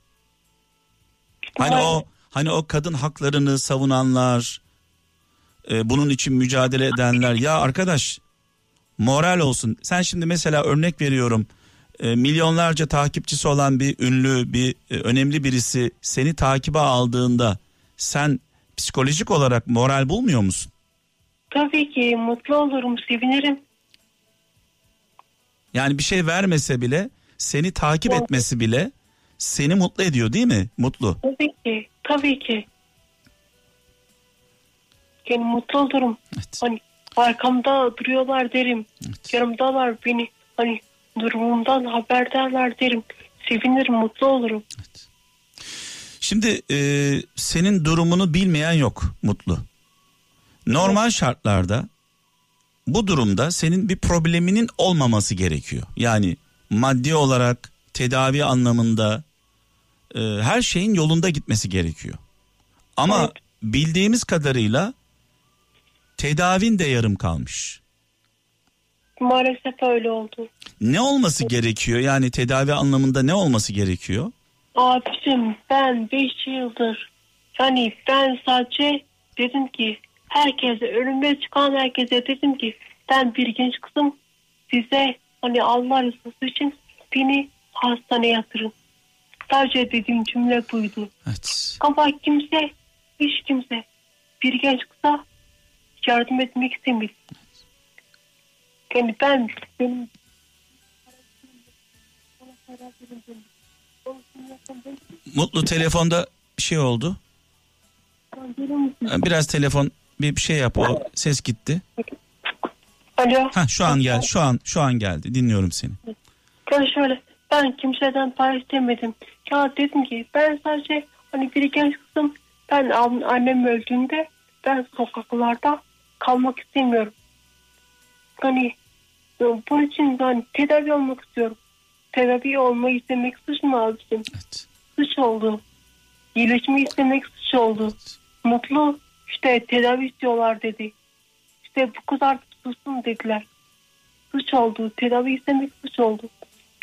Hani Evet. o hani o kadın haklarını savunanlar, e, bunun için mücadele edenler. Ya arkadaş moral olsun. Sen şimdi mesela örnek veriyorum. e, milyonlarca takipçisi olan bir ünlü, bir e, önemli birisi seni takibe aldığında sen psikolojik olarak moral bulmuyor musun? Tabii ki mutlu olurum, sevinirim. Yani bir şey vermese bile seni takip Evet. etmesi bile seni mutlu ediyor değil mi? Mutlu. Tabii ki, tabii ki. Yani mutlu olurum. Evet. Hani arkamda duruyorlar derim. Evet. Yanımdalar beni hani durumumdan haberdarlar derim. Sevinirim, mutlu olurum. Şimdi e, senin durumunu bilmeyen yok Mutlu. Normal şartlarda bu durumda senin bir probleminin olmaması gerekiyor. Yani maddi olarak tedavi anlamında e, her şeyin yolunda gitmesi gerekiyor. Ama Evet. bildiğimiz kadarıyla tedavin de yarım kalmış. Maalesef öyle oldu. Ne olması gerekiyor? Yani tedavi anlamında ne olması gerekiyor? Abicim ben 5 yıldır yani ben sadece dedim ki herkese önüme çıkan herkese dedim ki ben bir genç kızım size hani Allah rızası için beni hastaneye yatırın. Sadece dediğim cümle buydu. Evet. Ama kimse hiç kimse bir genç kıza yardım etmek istemedi. Yani ben benim Mutlu telefonda bir şey oldu. Biraz telefon bir bir şey yap o ses gitti. Alo. Ha şu an gel şu an şu an geldi dinliyorum seni. Ben şöyle ben kimseden para istemedim. Ya dedim ki ben sadece hani bir genç kızım ben an- annem öldüğünde ben sokaklarda kalmak istemiyorum. Hani e, bunun için ben tedavi olmak istiyorum. Tedavi olmayı istemek suç mu abicim? Evet. Suç oldu. İyileşmeyi istemek suç oldu. Mutlu işte tedavi istiyorlar dedi. İşte bu kadar tutsun dediler. Suç oldu. Tedavi istemek suç oldu.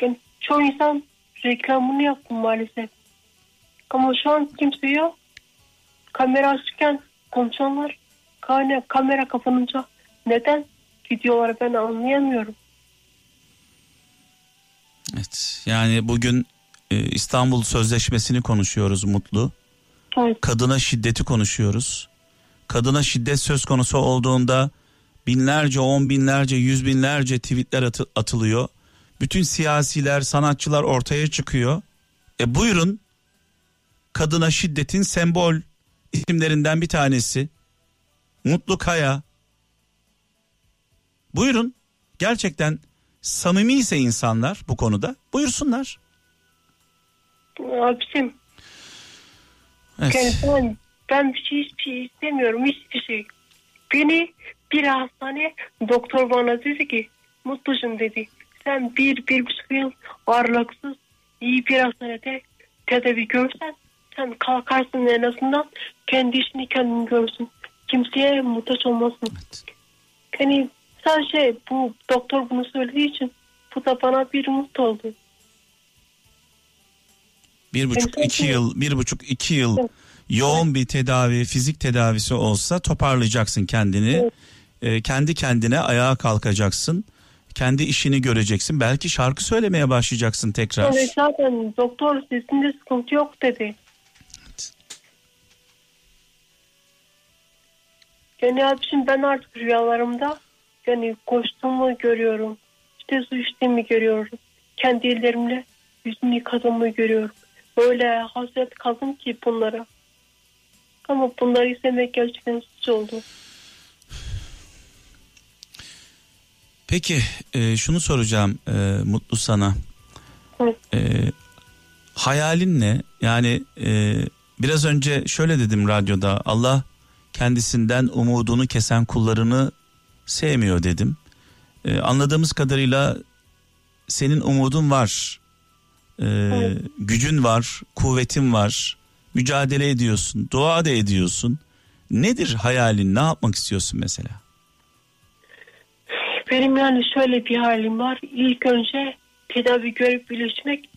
Yani çoğu insan reklamını yaptı maalesef. Ama şu an kimse yok. Kamera açıkken konuşanlar kamera, kamera kapanınca neden gidiyorlar ben anlayamıyorum. Evet. Yani bugün e, İstanbul Sözleşmesi'ni konuşuyoruz Mutlu. Evet. Kadına şiddeti konuşuyoruz. Kadına şiddet söz konusu olduğunda binlerce, on binlerce, yüz binlerce tweetler atı- atılıyor. Bütün siyasiler, sanatçılar ortaya çıkıyor. E buyurun kadına şiddetin sembol isimlerinden bir tanesi. Mutlu Kaya. Buyurun gerçekten samimi ise insanlar bu konuda buyursunlar. Abicim Evet. yani ben, bir şey, hiçbir şey istemiyorum hiçbir şey. Beni bir hastane doktor bana dedi ki Mutlucum dedi sen bir bir buçuk yıl varlıksız iyi bir hastanede tedavi görsen sen kalkarsın en azından kendi işini kendin görsün. Kimseye muhtaç olmasın. Yani sadece bu doktor bunu söylediği için bu da bana bir umut oldu. Bir buçuk Evet, iki evet. yıl bir buçuk iki yıl Evet. Yoğun bir tedavi fizik tedavisi olsa toparlayacaksın kendini. Evet. Ee, kendi kendine ayağa kalkacaksın. Kendi işini göreceksin. Belki şarkı söylemeye başlayacaksın tekrar. Evet zaten doktor sesinde sıkıntı yok dedi. Yani abicim ben artık rüyalarımda yani koştuğumu görüyorum. İşte su içtiğimi görüyorum. Kendi ellerimle yüzümü yıkadığımı görüyorum. Öyle hasret kaldım ki bunlara. Ama bunları istemek gerçekten suç oldu. Peki e, şunu soracağım e, Mutlu sana. Evet. E, hayalin ne? Yani e, biraz önce şöyle dedim radyoda Allah kendisinden umudunu kesen kullarını sevmiyor dedim. E, anladığımız kadarıyla senin umudun var. E, Evet. Gücün var, kuvvetin var. Mücadele ediyorsun, dua da ediyorsun. Nedir hayalin? Ne yapmak istiyorsun mesela? Benim yani şöyle bir halim var. İlk önce tedavi görüp iyileşmek.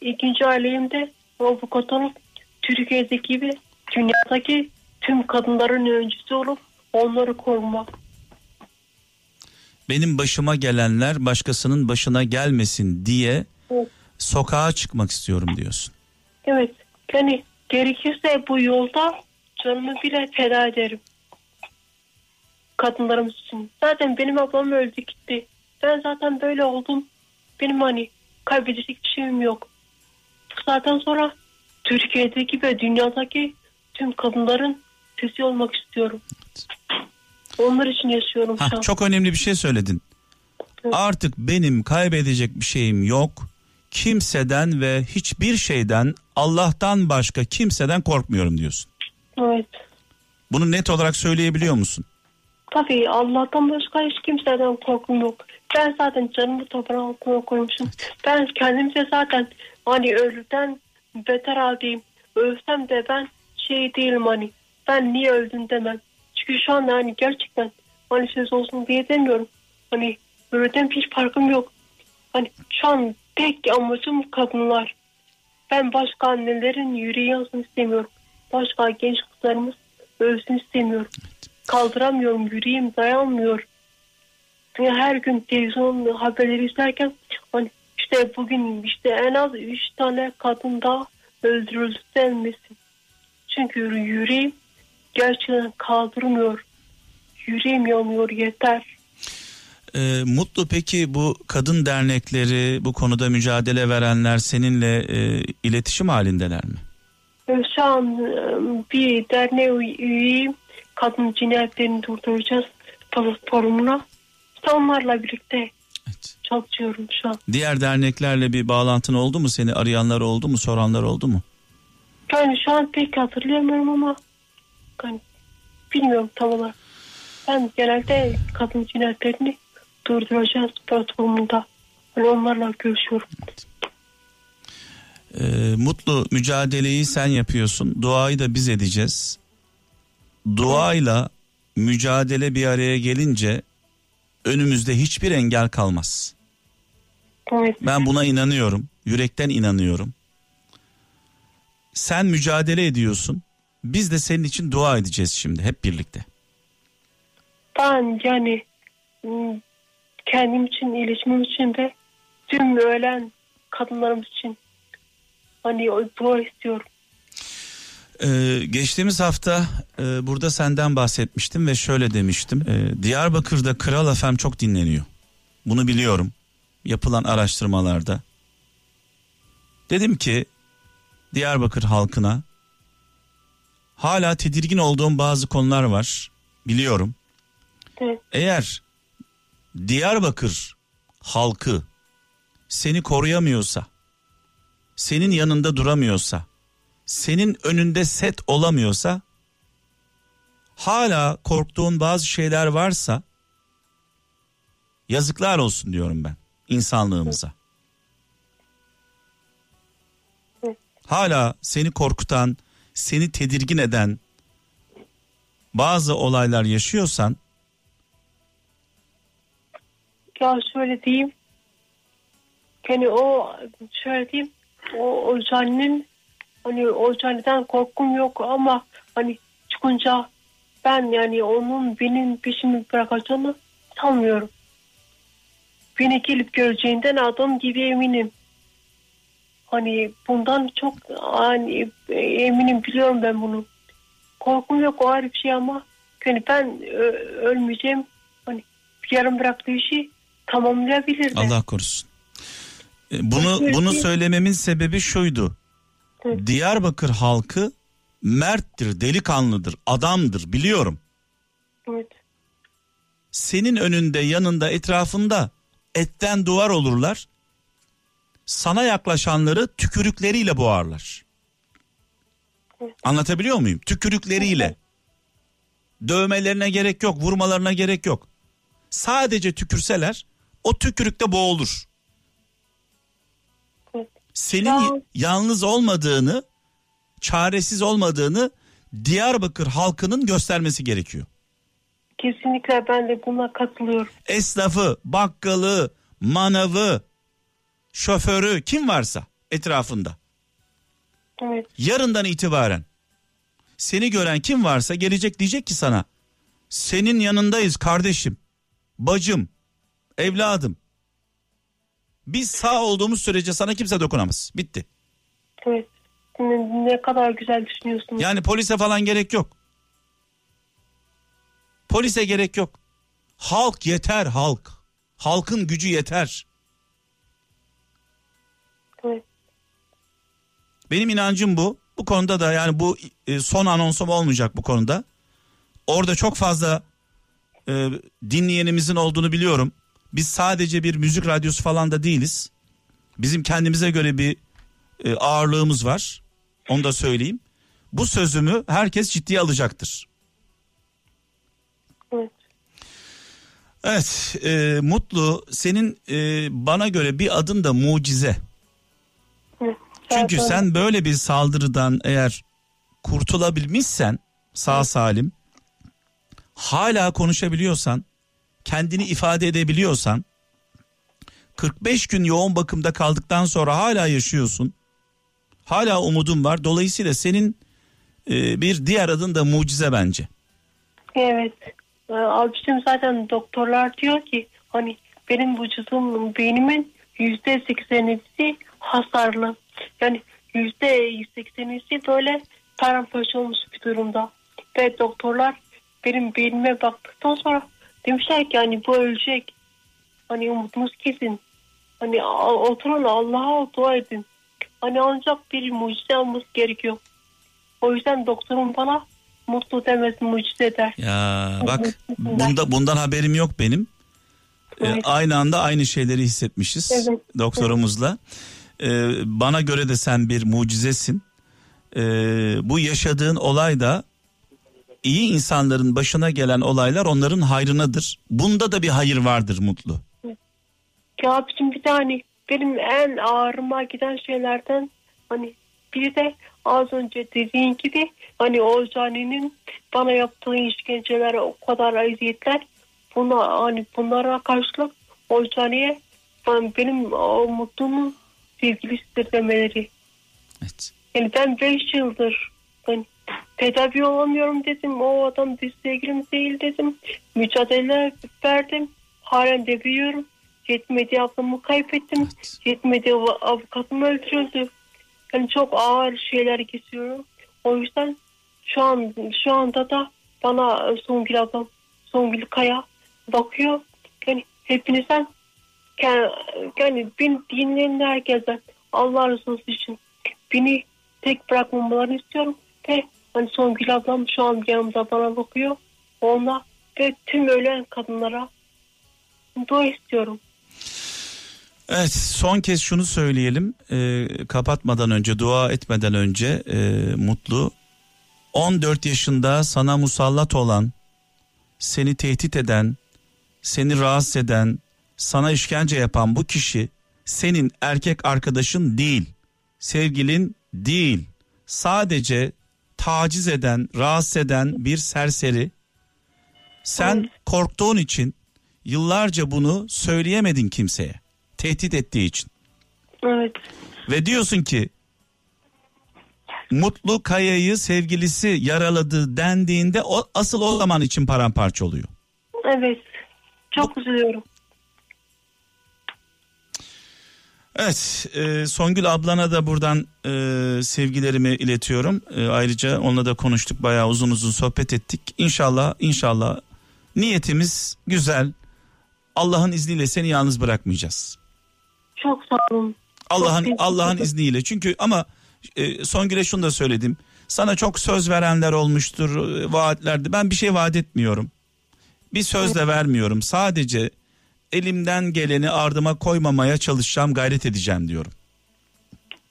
İkinci halim de avukat olup Türkiye'deki gibi dünyadaki tüm kadınların öncüsü olup onları korumak. benim başıma gelenler başkasının başına gelmesin diye Evet. sokağa çıkmak istiyorum diyorsun. Evet. Yani gerekirse bu yolda canımı bile feda ederim. Kadınlarımız için. Zaten benim ablam öldü gitti. Ben zaten böyle oldum. Benim hani kaybedecek bir şeyim yok. Saatten sonra Türkiye'deki ve dünyadaki tüm kadınların sesi olmak istiyorum. Onlar için yaşıyorum şu Ha, an. çok önemli bir şey söyledin. Evet. Artık benim kaybedecek bir şeyim yok. Kimseden ve hiçbir şeyden Allah'tan başka kimseden korkmuyorum diyorsun. Evet. Bunu net olarak söyleyebiliyor musun? Tabii Allah'tan başka hiç kimseden korkum yok. Ben zaten canımı toprağın altına koymuşum. Ben kendimce zaten hani ölüden beter haldeyim. Ölsem de ben şey değilim hani. Ben niye öldün demem. Çünkü şu anda hani gerçekten hani söz olsun diye demiyorum. Hani ölüden hiç farkım yok. Hani şu an tek amacım kadınlar. Ben başka annelerin yüreği yansın istemiyorum. Başka genç kızlarımız ölsün istemiyorum. Kaldıramıyorum, yüreğim dayanmıyor. Yani her gün televizyon haberleri izlerken hani işte bugün işte en az üç tane kadın daha öldürüldü denmesin. Çünkü yüreğim gerçekten kaldırmıyor. Yüreğim yanıyor yeter. Ee, Mutlu peki bu kadın dernekleri bu konuda mücadele verenler seninle e, iletişim halindeler mi? Şu an e, bir derneğe üy- üyeyim. Kadın cinayetlerini durduracağız platformuna. Onlarla birlikte Evet. çalışıyorum şu an. Diğer derneklerle bir bağlantın oldu mu? Seni arayanlar oldu mu? Soranlar oldu mu? Yani şu an pek hatırlayamıyorum ama yani bilmiyorum tam olarak. Ben genelde kadın cinayetlerini durduracağız protokolunda. Hani onlarla görüşüyorum. Ee, mutlu mücadeleyi sen yapıyorsun. Duayı da biz edeceğiz. Duayla mücadele bir araya gelince önümüzde hiçbir engel kalmaz. Evet. Ben buna inanıyorum. Yürekten inanıyorum. Sen mücadele ediyorsun. Biz de senin için dua edeceğiz şimdi hep birlikte. Ben yani kendim için, iyileşmem için de tüm ölen kadınlarımız için hani o dua istiyorum. Ee, geçtiğimiz hafta e, burada senden bahsetmiştim ve şöyle demiştim. Ee, Diyarbakır'da Kral FM çok dinleniyor. Bunu biliyorum. Yapılan araştırmalarda. Dedim ki Diyarbakır halkına hala tedirgin olduğum bazı konular var. Biliyorum. Evet. Eğer Diyarbakır halkı seni koruyamıyorsa, senin yanında duramıyorsa, senin önünde set olamıyorsa, hala korktuğun bazı şeyler varsa yazıklar olsun diyorum ben insanlığımıza. Hala seni korkutan, seni tedirgin eden bazı olaylar yaşıyorsan Ya şöyle diyeyim. Yani o şöyle diyeyim. O, o caninin hani o korkum yok ama hani çıkınca ben yani onun benim peşimi bırakacağını sanmıyorum. Beni gelip göreceğinden adım gibi eminim. Hani bundan çok hani eminim biliyorum ben bunu. Korkum yok o ayrı bir şey ama yani ben ölmeyeceğim. Hani yarım bıraktığı işi tamamlayabilir de. Allah korusun. E, Bunu bunu söylememin sebebi şuydu. Hı. Diyarbakır halkı merttir, delikanlıdır, adamdır biliyorum. Evet. Senin önünde, yanında, etrafında etten duvar olurlar. Sana yaklaşanları tükürükleriyle boğarlar. Evet. Anlatabiliyor muyum? Tükürükleriyle. Dövmelerine gerek yok, vurmalarına gerek yok. Sadece tükürseler o tükürükte boğulur. Evet. Senin Ya- yalnız olmadığını, çaresiz olmadığını Diyarbakır halkının göstermesi gerekiyor. Kesinlikle ben de buna katılıyorum. Esnafı, bakkalı, manavı, şoförü kim varsa etrafında. Evet. Yarından itibaren seni gören kim varsa gelecek diyecek ki sana senin yanındayız kardeşim, bacım, evladım. Biz sağ olduğumuz sürece sana kimse dokunamaz. Bitti. Evet. Ne, ne kadar güzel düşünüyorsunuz. Yani polise falan gerek yok. Polise gerek yok. Halk yeter halk. Halkın gücü yeter. Evet. Benim inancım bu. Bu konuda da yani bu e, son anonsum olmayacak bu konuda. Orada çok fazla e, dinleyenimizin olduğunu biliyorum. Biz sadece bir müzik radyosu falan da değiliz. Bizim kendimize göre bir e, ağırlığımız var. Onu da söyleyeyim. Bu sözümü herkes ciddiye alacaktır. Evet. Evet, e, Mutlu senin e, bana göre bir adın da mucize. Evet. Çünkü sen böyle bir saldırıdan eğer kurtulabilmişsen sağ salim hala konuşabiliyorsan kendini ifade edebiliyorsan 45 gün yoğun bakımda kaldıktan sonra hala yaşıyorsun. Hala umudun var. Dolayısıyla senin e, bir diğer adın da mucize bence. Evet. Ee, Abicim zaten doktorlar diyor ki hani benim vücudum beynimin yüzde seksenisi hasarlı. Yani yüzde seksenisi böyle paramparça olmuş bir durumda. Ve doktorlar benim beynime baktıktan sonra demişler ki hani bu ölecek. Hani umudunuz kesin. Hani oturun Allah'a dua edin. Hani ancak bir mucize olması gerekiyor. O yüzden doktorum bana mutlu demez mucize der. Ya bak bunda bundan haberim yok benim. Ee, aynı anda aynı şeyleri hissetmişiz Evet. doktorumuzla. Ee, bana göre de sen bir mucizesin. Ee, bu yaşadığın olay da iyi insanların başına gelen olaylar onların hayrınadır. Bunda da bir hayır vardır Mutlu. Ya abicim bir tane benim en ağrıma giden şeylerden hani bir de az önce dediğin gibi hani Olcani'nin bana yaptığı işkenceler o kadar eziyetler buna hani bunlara karşılık Olcani'ye ben, benim o mutlumun sevgilisidir demeleri. Evet. Yani ben 5 yıldır ben tedavi olamıyorum dedim. O adam bir sevgilim değil dedim. Mücadele verdim. Halen de büyüyorum. Yetmedi ablamı kaybettim. Evet. Yetmedi av- avukatım öldürüldü. Yani çok ağır şeyler geçiyorum. O yüzden şu an şu anda da bana Songül ablam, Songül Kaya bakıyor. Yani hepinizden yani beni dinleyen herkesten Allah razı olsun için beni tek bırakmamalarını istiyorum. Ve hani Songül ablam şu an yanımda bana bakıyor. Ona ve tüm ölen kadınlara dua istiyorum. Evet son kez şunu söyleyelim Ee, kapatmadan önce dua etmeden önce e, Mutlu 14 yaşında sana musallat olan seni tehdit eden seni rahatsız eden sana işkence yapan bu kişi senin erkek arkadaşın değil sevgilin değil sadece taciz eden rahatsız eden bir serseri sen Evet. korktuğun için yıllarca bunu söyleyemedin kimseye tehdit ettiği için Evet. ve diyorsun ki Mutlu Kaya'yı sevgilisi yaraladı dendiğinde o asıl o zaman için paramparça oluyor. Evet. Çok üzülüyorum. Evet e, Songül ablana da buradan e, sevgilerimi iletiyorum. E, ayrıca onunla da konuştuk bayağı uzun uzun sohbet ettik. İnşallah inşallah niyetimiz güzel. Allah'ın izniyle seni yalnız bırakmayacağız. Çok sağ olun. Allah'ın Allah'ın izniyle. Çünkü ama e, Songül'e şunu da söyledim. Sana çok söz verenler olmuştur, e, vaatlerdi. Ben bir şey vaat etmiyorum. Bir söz de vermiyorum. Sadece elimden geleni ardıma koymamaya çalışacağım, gayret edeceğim diyorum.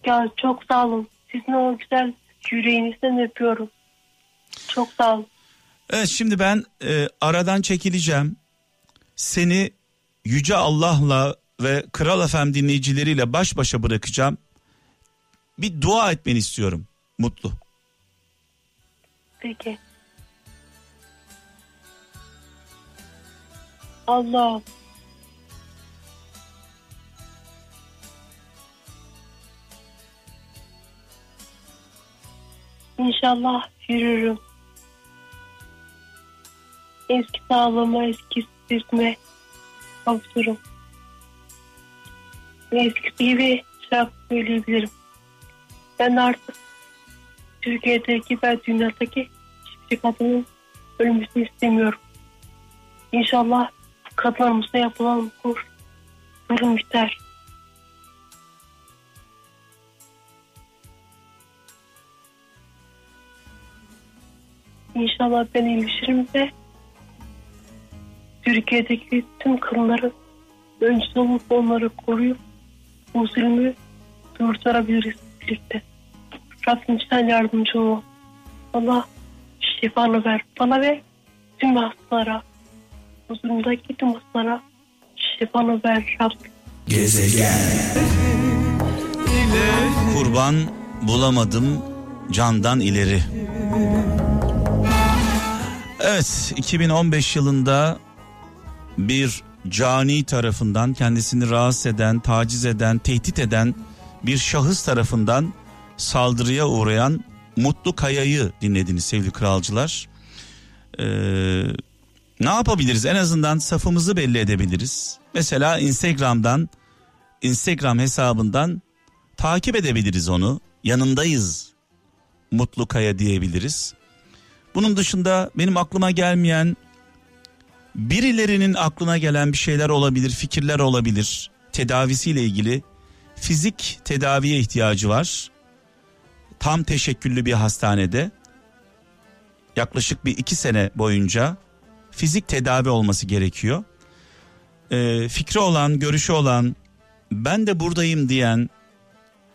Ya çok sağ olun. Sizin o güzel yüreğinizden öpüyorum. Çok sağ olun. Evet şimdi ben e, aradan çekileceğim. Seni Yüce Allah'la ve Kral Efem dinleyicileriyle baş başa bırakacağım. Bir dua etmeni istiyorum. Mutlu. Peki. Allah. İnşallah yürürüm. Eski sağlığıma, eski sırtıma kavuşurum. Ve eskisi gibi şarkı söyleyebilirim. Ben artık Türkiye'deki ve dünyadaki hiçbir kadının ölmesini istemiyorum. İnşallah kadınlarımıza yapılan bu durum biter. İnşallah ben iyileşirim ve Türkiye'deki tüm kadınların öncüsü olup onları koruyup bu zulmü durdurabiliriz birlikte. Rabbim sen yardımcı ol. Allah şifanı ver. Bana ve tüm hastalara, huzurundaki tüm hastalara şifanı ver Rabbim. Kurban bulamadım candan ileri. Evet 2015 yılında bir cani tarafından kendisini rahatsız eden, taciz eden, tehdit eden bir şahıs tarafından saldırıya uğrayan Mutlu Kaya'yı dinlediniz sevgili kralcılar. Ee, ne yapabiliriz? En azından safımızı belli edebiliriz. Mesela Instagram'dan, Instagram hesabından takip edebiliriz onu. Yanındayız Mutlu Kaya diyebiliriz. Bunun dışında benim aklıma gelmeyen birilerinin aklına gelen bir şeyler olabilir, fikirler olabilir. Tedavisiyle ilgili fizik tedaviye ihtiyacı var. Tam teşekküllü bir hastanede yaklaşık bir iki sene boyunca fizik tedavi olması gerekiyor. Ee, fikri olan, görüşü olan, ben de buradayım diyen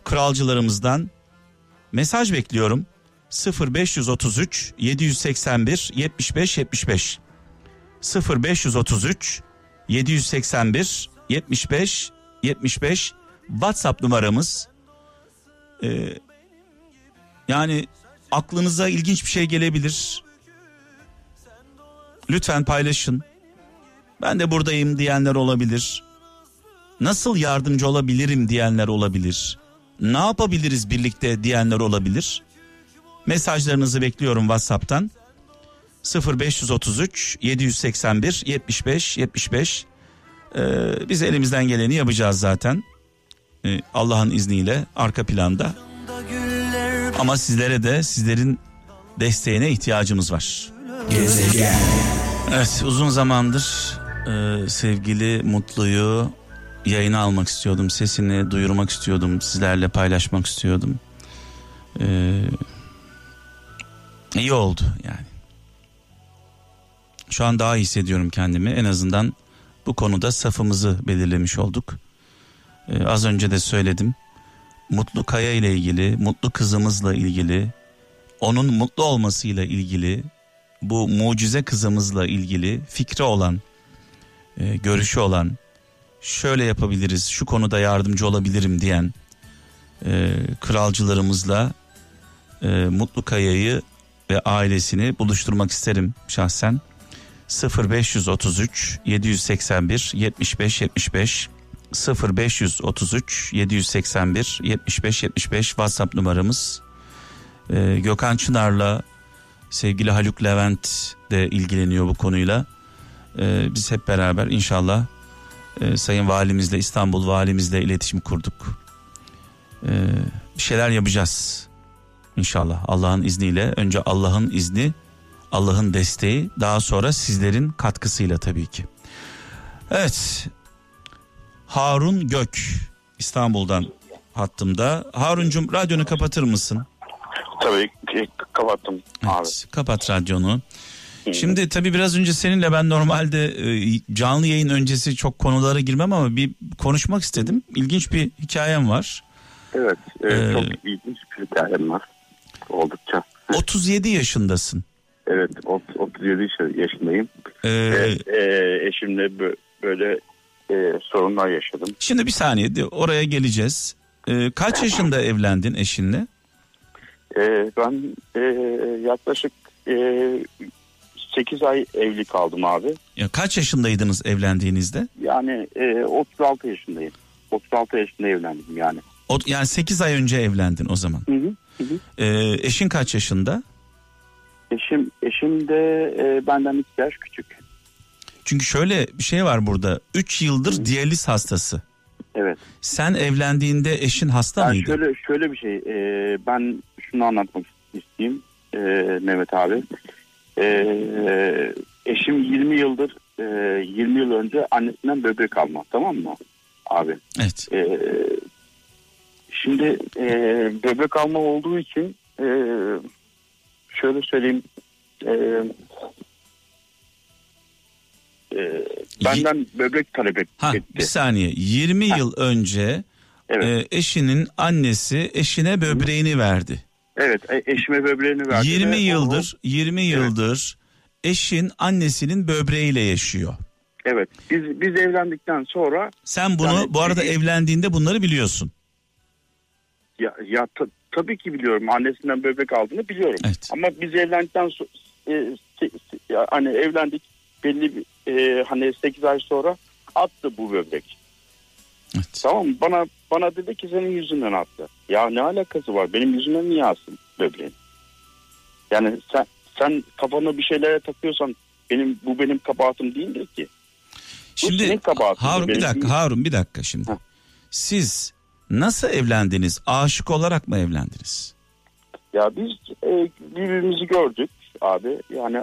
kralcılarımızdan mesaj bekliyorum. 0533 781 75 75 0533 781 75 75 WhatsApp numaramız. Ee, yani aklınıza ilginç bir şey gelebilir. Lütfen paylaşın. Ben de buradayım diyenler olabilir. Nasıl yardımcı olabilirim diyenler olabilir. Ne yapabiliriz birlikte diyenler olabilir. Mesajlarınızı bekliyorum WhatsApp'tan. 0533 781 75 75 ee, biz elimizden geleni yapacağız zaten. Ee, Allah'ın izniyle arka planda. Ama sizlere de sizlerin desteğine ihtiyacımız var. Gezegen. Evet uzun zamandır e, sevgili Mutlu'yu yayına almak istiyordum. Sesini duyurmak istiyordum. Sizlerle paylaşmak istiyordum. Ee, iyi oldu yani. Şu an daha iyi hissediyorum kendimi. En azından bu konuda safımızı belirlemiş olduk. Ee, az önce de söyledim. Mutlu Kaya ile ilgili, mutlu kızımızla ilgili, onun mutlu olmasıyla ilgili, bu mucize kızımızla ilgili fikri olan, e, görüşü olan, şöyle yapabiliriz, şu konuda yardımcı olabilirim diyen e, kralcılarımızla e, Mutlu Kaya'yı ve ailesini buluşturmak isterim şahsen. 0533 781 75 75 0533 781 75 75 WhatsApp numaramız. Ee, Gökhan Çınar'la sevgili Haluk Levent de ilgileniyor bu konuyla. Ee, biz hep beraber inşallah e, Sayın Valimizle İstanbul Valimizle iletişim kurduk. Ee, bir şeyler yapacağız inşallah Allah'ın izniyle. Önce Allah'ın izni Allah'ın desteği daha sonra sizlerin katkısıyla tabii ki. Evet Harun Gök İstanbul'dan hattımda. Haruncum radyonu kapatır mısın? Tabii kapattım evet, abi. Kapat radyonu. Şimdi tabii biraz önce seninle ben normalde e, canlı yayın öncesi çok konulara girmem ama bir konuşmak istedim. İlginç bir hikayem var. Evet e, Ee, çok ilginç bir hikayem var oldukça. [laughs] 37 yaşındasın. Evet ot- 37 yaş- yaşındayım. Ee, Ve, e, eşimle bö- böyle e, sorunlar yaşadım. şimdi bir saniye oraya geleceğiz. Ee, kaç yaşında evlendin eşinle? E, ben e, yaklaşık e, 8 ay evli kaldım abi. Ya kaç yaşındaydınız evlendiğinizde? Yani e, 36 yaşındayım. 36 yaşında evlendim yani. O, yani 8 ay önce evlendin o zaman. Hı hı. Hı hı. Ee, eşin kaç yaşında? Eşim eşim de e, benden 2 yaş küçük. Çünkü şöyle bir şey var burada. 3 yıldır diyaliz hastası. Evet. Sen evlendiğinde eşin hasta Yani mıydı? şöyle şöyle bir şey. e, ben şunu anlatmak isteyeyim e, Mehmet abi. E, eşim 20 yıldır e, 20 yıl önce annesinden böbrek alma tamam mı abi? Evet. E, şimdi e, böbrek alma olduğu için e, şöyle söyleyeyim. E, e, benden böbrek talep et- Ha etti. bir saniye. 20 yıl önce Evet. e, eşinin annesi eşine böbreğini verdi. Evet e- eşime böbreğini verdi. 20 ve o- yıldır 20 yıldır eşin annesinin böbreğiyle yaşıyor. Evet. Biz biz evlendikten sonra Sen bunu Yani- bu arada evlendiğinde bunları biliyorsun. Ya, ya ta- tabii ki biliyorum annesinden böbrek aldığını biliyorum. Evet. Ama biz evlendikten sonra hani evlendik belli bir e, hani 8 ay sonra attı bu böbrek. Evet. Tamam? Bana bana dedi ki senin yüzünden attı. Ya ne alakası var? Benim yüzümden niye alsın böbreğin? Yani sen sen kafana bir şeylere takıyorsan benim bu benim kabahatim değildir ki. Şimdi Harun bir dakika. Harun bir dakika şimdi. Heh. Siz nasıl evlendiniz? Aşık olarak mı evlendiniz? Ya biz e, birbirimizi gördük abi. Yani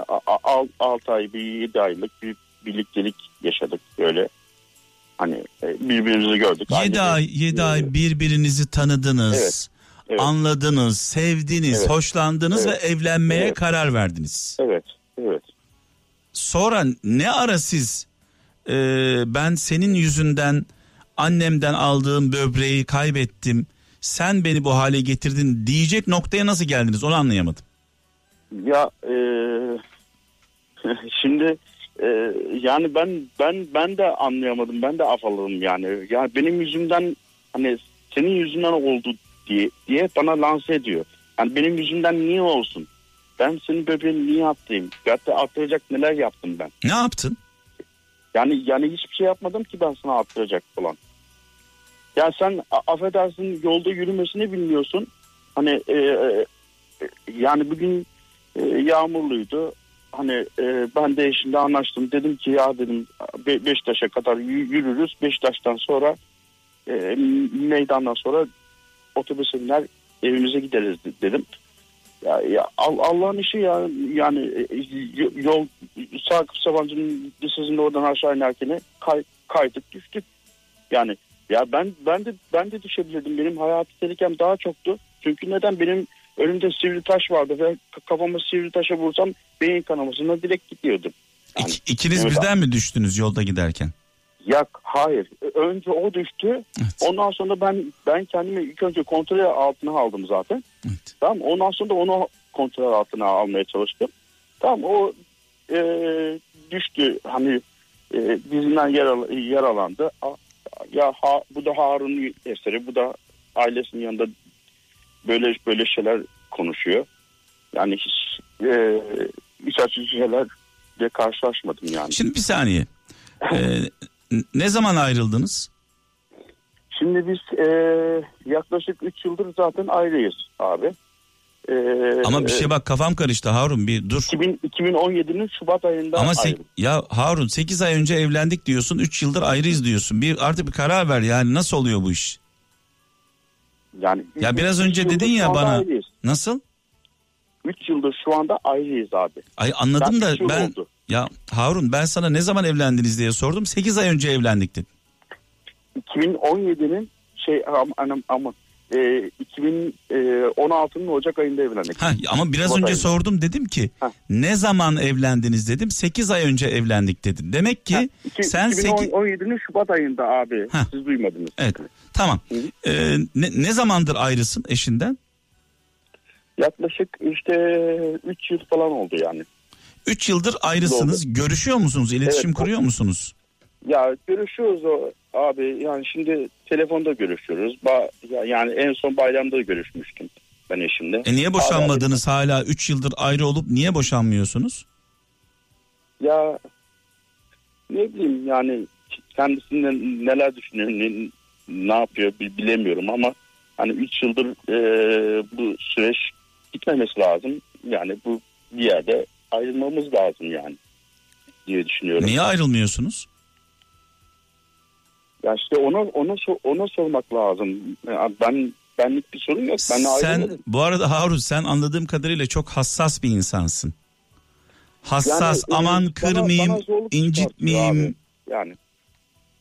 6 ay bir 7 aylık bir birliktelik yaşadık böyle. Hani e, birbirimizi gördük. 7 Aynı ay bir- 7 e, ay birbirinizi tanıdınız. Evet, evet. Anladınız, sevdiniz, Evet. hoşlandınız Evet. ve evlenmeye Evet. karar verdiniz. Evet, evet. Sonra ne ara siz e, ben senin yüzünden annemden aldığım böbreği kaybettim. sen beni bu hale getirdin diyecek noktaya nasıl geldiniz onu anlayamadım. Ya e, [laughs] şimdi e, yani ben ben ben de anlayamadım. Ben de afalladım yani. Yani benim yüzümden hani senin yüzünden oldu diye diye bana lanse ediyor. Yani benim yüzümden niye olsun? Ben senin bebeğini niye attırayım? Hatta attıracak neler yaptım ben? Ne yaptın? Yani yani hiçbir şey yapmadım ki ben sana attıracak falan. Ya sen affedersin yolda yürümesini bilmiyorsun. Hani e, e, yani bugün e, yağmurluydu. Hani e, ben de eşimle anlaştım. Dedim ki ya dedim Be- Beşiktaş'a kadar yürürüz. Beşiktaş'tan sonra e, meydandan sonra otobüse biner evimize gideriz de- dedim. Ya, ya Al- Allah'ın işi ya yani e, yol Sakıp Sabancı'nın lisesinde oradan aşağı inerken kay, kaydık düştük. Yani ya ben ben de ben de düşebilirdim. Benim hayati tehlikem daha çoktu. Çünkü neden benim önümde sivri taş vardı ve kafamı sivri taşa vursam beyin kanamasına direkt gidiyordum. Yani, İk- ikiniz evet. birden mi düştünüz yolda giderken? ya hayır. Önce o düştü. Evet. Ondan sonra ben ben kendimi ilk önce kontrol altına aldım zaten. evet. Tamam ondan sonra da onu kontrol altına almaya çalıştım. Tamam o e, düştü hani e, dizinden yara, yaralandı. Ya ha, bu da Harun'un eseri bu da ailesinin yanında böyle böyle şeyler konuşuyor. Yani hiç e, hiç açıcı şeylerle karşılaşmadım yani. Şimdi bir saniye. Ee, ne zaman ayrıldınız? Şimdi biz e, yaklaşık 3 yıldır zaten ayrıyız abi. E, Ama bir şey bak kafam karıştı Harun bir dur. 2000, 2017'nin Şubat ayında Ama ayrıldık. ya Harun 8 ay önce evlendik diyorsun 3 yıldır ayrıyız diyorsun. Bir artık bir karar ver yani nasıl oluyor bu iş? Yani Ya biraz önce dedin ya bana. ayrıyız. Nasıl? 3 yıldır şu anda ayrıyız abi. Ay anladım Ben da ben oldu. ya Harun ben sana ne zaman evlendiniz diye sordum. 8 ay önce evlendik dedin. 2017'nin şey ama, ama e, 2016'nın Ocak ayında evlendik. Ha, ama biraz Şubat önce ayında. sordum dedim ki Ha. ne zaman evlendiniz dedim 8 ay önce evlendik dedin. Demek ki Ha, iki- sen 8 2017'nin Şubat ayında abi. Ha. Siz duymadınız. Evet tamam. Ee, ne, ne zamandır ayrısın eşinden? Yaklaşık işte 3 yıl falan oldu yani. 3 yıldır ayrısınız. Görüşüyor musunuz? İletişim Evet. kuruyor musunuz? Ya görüşüyoruz o abi yani şimdi telefonda görüşüyoruz. Ba, ya- yani en son bayramda görüşmüştüm ben eşimle. E niye boşanmadınız hala 3 yıldır ayrı olup niye boşanmıyorsunuz? Ya ne bileyim yani kendisinden neler düşünüyor ne, ne yapıyor bi- bilemiyorum ama hani 3 yıldır e, bu süreç gitmemesi lazım. Yani bu bir yerde ayrılmamız lazım yani diye düşünüyorum. Niye ayrılmıyorsunuz? Ya işte ona so- ona sormak lazım. Ya ben benlik bir sorun yok. Ben sen bu arada Harun sen anladığım kadarıyla çok hassas bir insansın. Hassas Yani, e, aman bana- kırmayayım, bana incitmeyeyim. Yani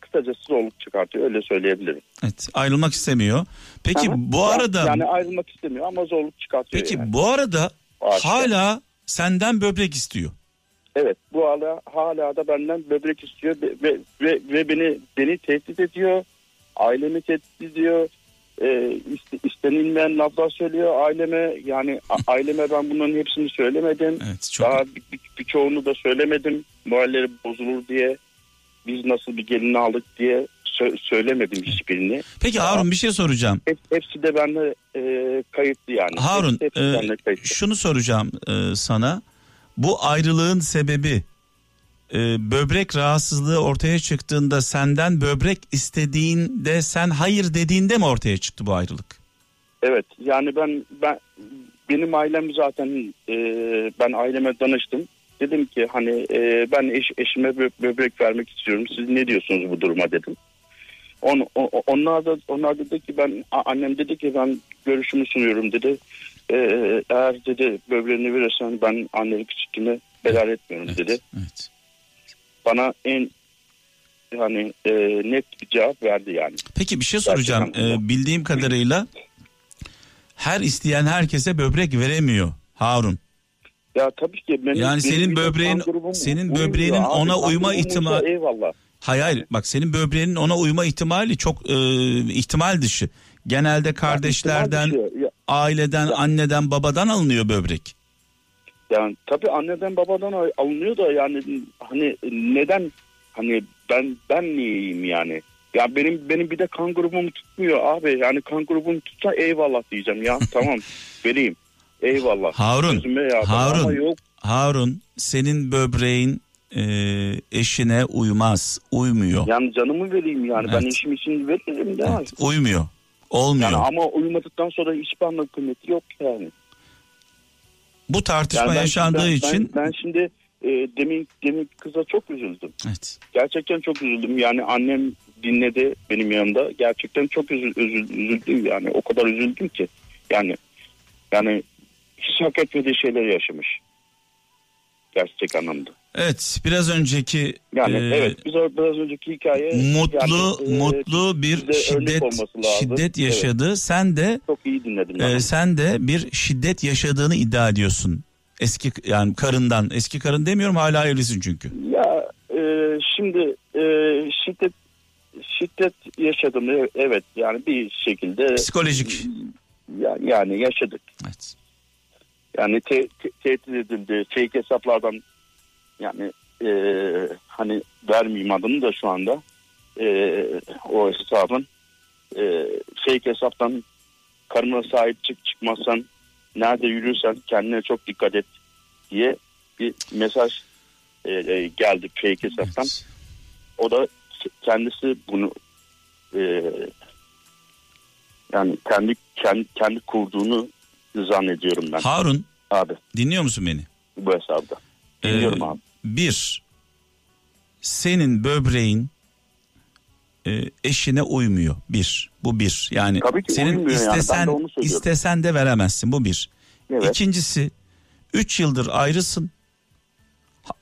kısacası zorluk çıkartıyor öyle söyleyebilirim. Evet, ayrılmak istemiyor. Peki Aha. bu arada yani ayrılmak istemiyor ama zorluk çıkartıyor. peki yani. bu arada Aşikar. hala senden böbrek istiyor. Evet bu hala hala da benden böbrek istiyor ve ve, ve, beni beni tehdit ediyor. Ailemi tehdit ediyor. İste- istenilmeyen laflar söylüyor aileme. Yani aileme ben bunların hepsini söylemedim. Evet, çok Daha bir, bir, birçoğunu da söylemedim. Moralleri bozulur diye. Biz nasıl bir gelini aldık diye sö- söylemedim hiçbirini. Peki Harun bir şey soracağım. Hep, hepsi de bende e, kayıtlı yani. Harun hepsi, hepsi e, kayıtlı. şunu soracağım e, sana. Bu ayrılığın sebebi e, böbrek rahatsızlığı ortaya çıktığında senden böbrek istediğinde sen hayır dediğinde mi ortaya çıktı bu ayrılık? Evet yani ben ben benim ailem zaten e, ben aileme danıştım. Dedim ki hani e, ben eş, eşime bö- böbrek vermek istiyorum. Siz ne diyorsunuz bu duruma dedim. On, o- onlar da onlar dedi ki ben annem dedi ki ben görüşümü sunuyorum dedi. E, eğer dedi böbreğini verirsen ben annelik sütümü helal etmiyorum Evet, dedi. evet. Bana en hani e, net bir cevap verdi yani. Peki bir şey soracağım. Gerçekten. E, bildiğim kadarıyla her isteyen herkese böbrek veremiyor Harun. Ya tabii ki benim, Yani senin böbreğin- senin böbreğinin abi. ona uyma ihtimali- Eyvallah. Hayır hayır bak senin böbreğinin ona uyma ihtimali çok e, ihtimal dışı. Genelde kardeşlerden, ihtimal dışı. Ya- aileden, anneden, babadan alınıyor böbrek. Yani tabii anneden babadan al- alınıyor da yani hani neden hani ben ben niyeyim yani. Ya benim benim bir de kan grubum tutmuyor abi. Yani kan grubum tutsa eyvallah diyeceğim ya. [laughs] tamam vereyim. Eyvallah. Harun, ya. Harun. Yok. Harun, senin böbreğin e, eşine uymaz, uymuyor. Yani canımı vereyim yani. Ben Evet. işim için veririm de. Evet, uymuyor, olmuyor. Yani ama uyumadıktan sonra hiçbir anlam kıymeti yok yani. Bu tartışma Yani ben- yaşandığı ben- için Ben, ben şimdi e, demin, demin kıza çok üzüldüm. evet. Gerçekten çok üzüldüm. Yani annem dinledi benim yanımda. Gerçekten çok üzü- üzü- üzüldüm yani. O kadar üzüldüm ki. Yani yani hiç hak etmediği şeyler yaşamış. Gerçek anlamda. Evet, biraz önceki Yani e, evet biz biraz önceki hikaye mutlu yani, e, mutlu bir şiddet şiddet Evet. yaşadı. Sen de çok iyi dinledim. e, yani. sen de bir şiddet yaşadığını iddia ediyorsun. Eski yani karından, eski karın demiyorum hala evlisin çünkü. Ya e, şimdi e, şiddet şiddet yaşadım evet, evet yani bir şekilde Psikolojik. ya, yani yaşadık. Evet. Yani te, te- tehdit edildi. Fake hesaplardan yani e, hani vermeyeyim adını da şu anda e, o hesabın e, fake hesaptan karına sahip çık çıkmazsan nerede yürürsen kendine çok dikkat et diye bir mesaj e, e, geldi fake hesaptan. Evet. O da kendisi bunu e, yani kendi kendi, kendi kurduğunu zannediyorum ben Harun abi dinliyor musun beni? bu hesapta. Dinliyorum Ee, abi. Bir, senin böbreğin e, eşine uymuyor. Bir, bu bir. Yani senin uymuyor yani, de istesen istesen de veremezsin. Bu bir. Evet. İkincisi, üç yıldır ayrısın.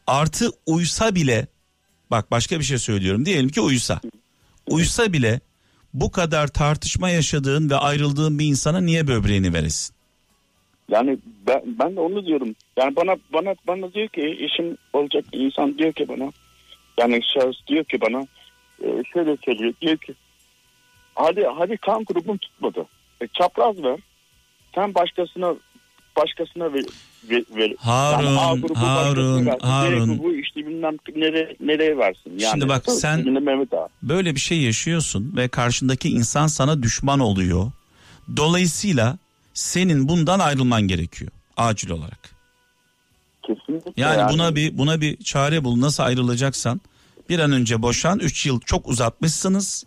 Artı uysa bile, bak başka bir şey söylüyorum. Diyelim ki uysa. Uysa bile bu kadar tartışma yaşadığın ve ayrıldığın bir insana niye böbreğini veresin? Yani ben, ben de onu diyorum. Yani bana bana bana diyor ki eşim olacak insan diyor ki bana yani şahıs diyor ki bana e, şöyle söylüyor diyor ki hadi hadi kan grubum tutmadı. E, çapraz ver. Sen başkasına başkasına ver. ver, ver. Harun, Yani A grubu Harun, versin. B Harun. grubu işte bilmem nereye, nereye versin. Yani, Şimdi bak sen- böyle bir şey yaşıyorsun ve karşındaki insan sana düşman oluyor. Dolayısıyla senin bundan ayrılman gerekiyor acil olarak. Kesinlikle. Yani, buna bir buna bir çare bul. Nasıl ayrılacaksan bir an önce boşan. 3 yıl çok uzatmışsınız.